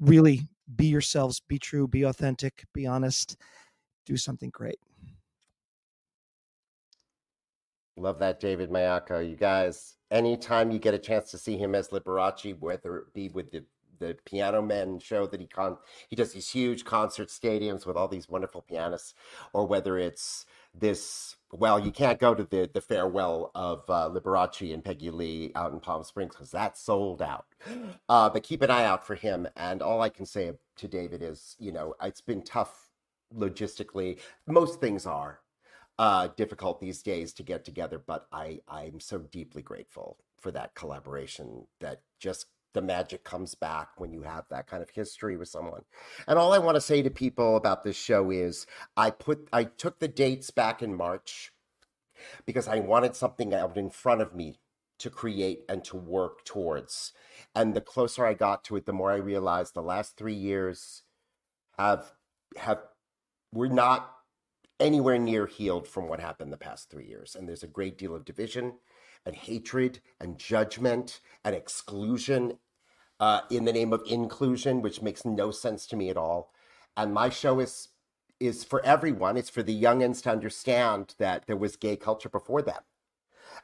Really be yourselves, be true, be authentic, be honest, do something great. Love that, David Maiocco. You guys, anytime you get a chance to see him as Liberace, whether it be with the the Piano Men show that he con he does these huge concert stadiums with all these wonderful pianists, or whether it's this well, you can't go to the the farewell of uh, Liberace and Peggy Lee out in Palm Springs because that's sold out. [GASPS] Uh, but keep an eye out for him. And all I can say to David is, you know, it's been tough logistically. Most things are uh, difficult these days to get together, but I I'm so deeply grateful for that collaboration. That just the magic comes back when you have that kind of history with someone. And all I want to say to people about this show is I put I took the dates back in March because I wanted something out in front of me to create and to work towards. And the closer I got to it, the more I realized the last three years have have we're not anywhere near healed from what happened the past three years. And there's a great deal of division and hatred and judgment and exclusion uh, in the name of inclusion, which makes no sense to me at all. And my show is is for everyone. It's for the youngins to understand that there was gay culture before them,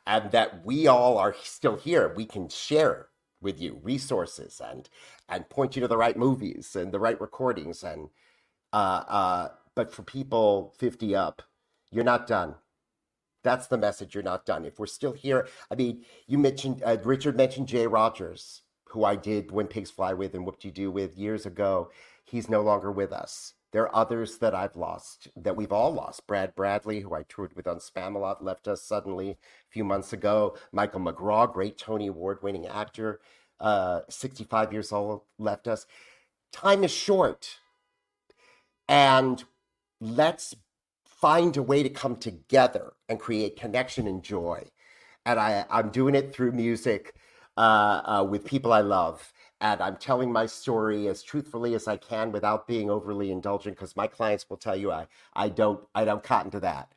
and that we all are still here. We can share with you resources and and point you to the right movies and the right recordings and uh, uh, but for people 50 up, you're not done. That's the message. You're not done. If we're still here, I mean, you mentioned uh, Richard mentioned Jay Rogers, who I did When Pigs Fly with and What You Do with years ago. He's no longer with us. There are others that I've lost, that we've all lost. Brad Bradley, who I toured with on Spamalot, left us suddenly a few months ago. Michael McGrath, great Tony Award winning actor, uh, 65 years old, left us. Time is short. And let's find a way to come together and create connection and joy. And I, I'm doing it through music uh, uh, with people I love. And I'm telling my story as truthfully as I can without being overly indulgent because my clients will tell you I, I don't I don't cotton to that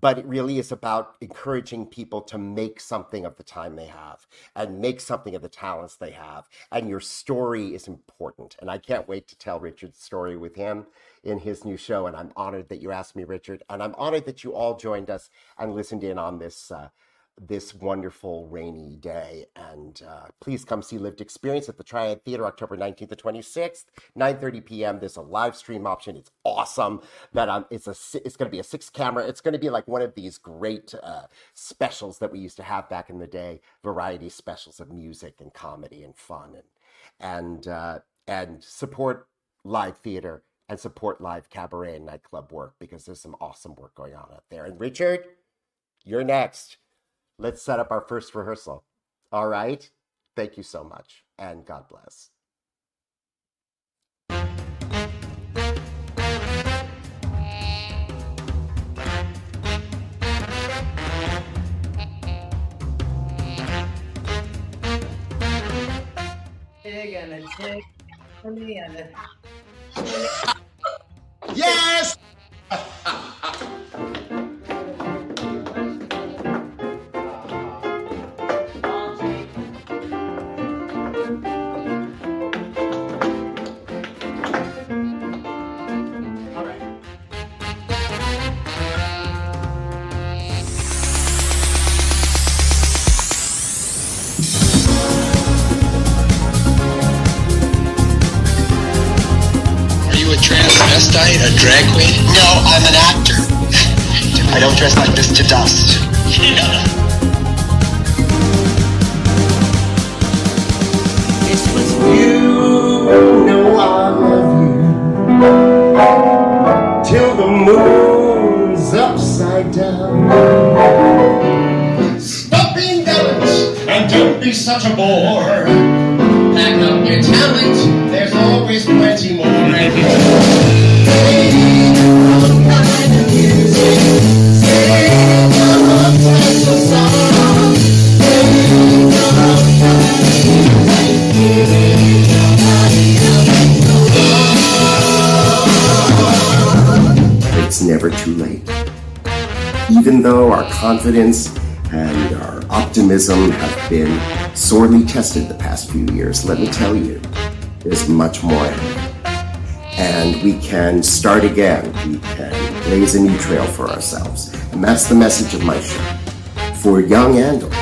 but it really is about encouraging people to make something of the time they have and make something of the talents they have. And your story is important. And I can't wait to tell Richard's story with him in his new show. And I'm honored that you asked me, Richard. And I'm honored that you all joined us and listened in on this uh, this wonderful rainy day. And uh, please come see Lived Experience at the Triad Theater October 19th to 26th, 9.30 p.m. There's a live stream option. It's awesome. That um, it's a it's going to be a six camera. It's going to be like one of these great uh, specials that we used to have back in the day, variety specials of music and comedy and fun and and uh, and support live theater and support live cabaret and nightclub work because there's some awesome work going on out there. And Richard, you're next let's set up our first rehearsal. All right? Thank you so much, and God bless. Yes! Transvestite, a drag queen? No, I'm an actor. I don't dress like this to dust. This was you know I love you till the moon's upside down. Stop being jealous and don't be such a bore. Pack up your talent, Even though our confidence and our optimism have been sorely tested the past few years, let me tell you, there's much more ahead. And we can start again. We can blaze a new trail for ourselves. And that's the message of my show. For young and old,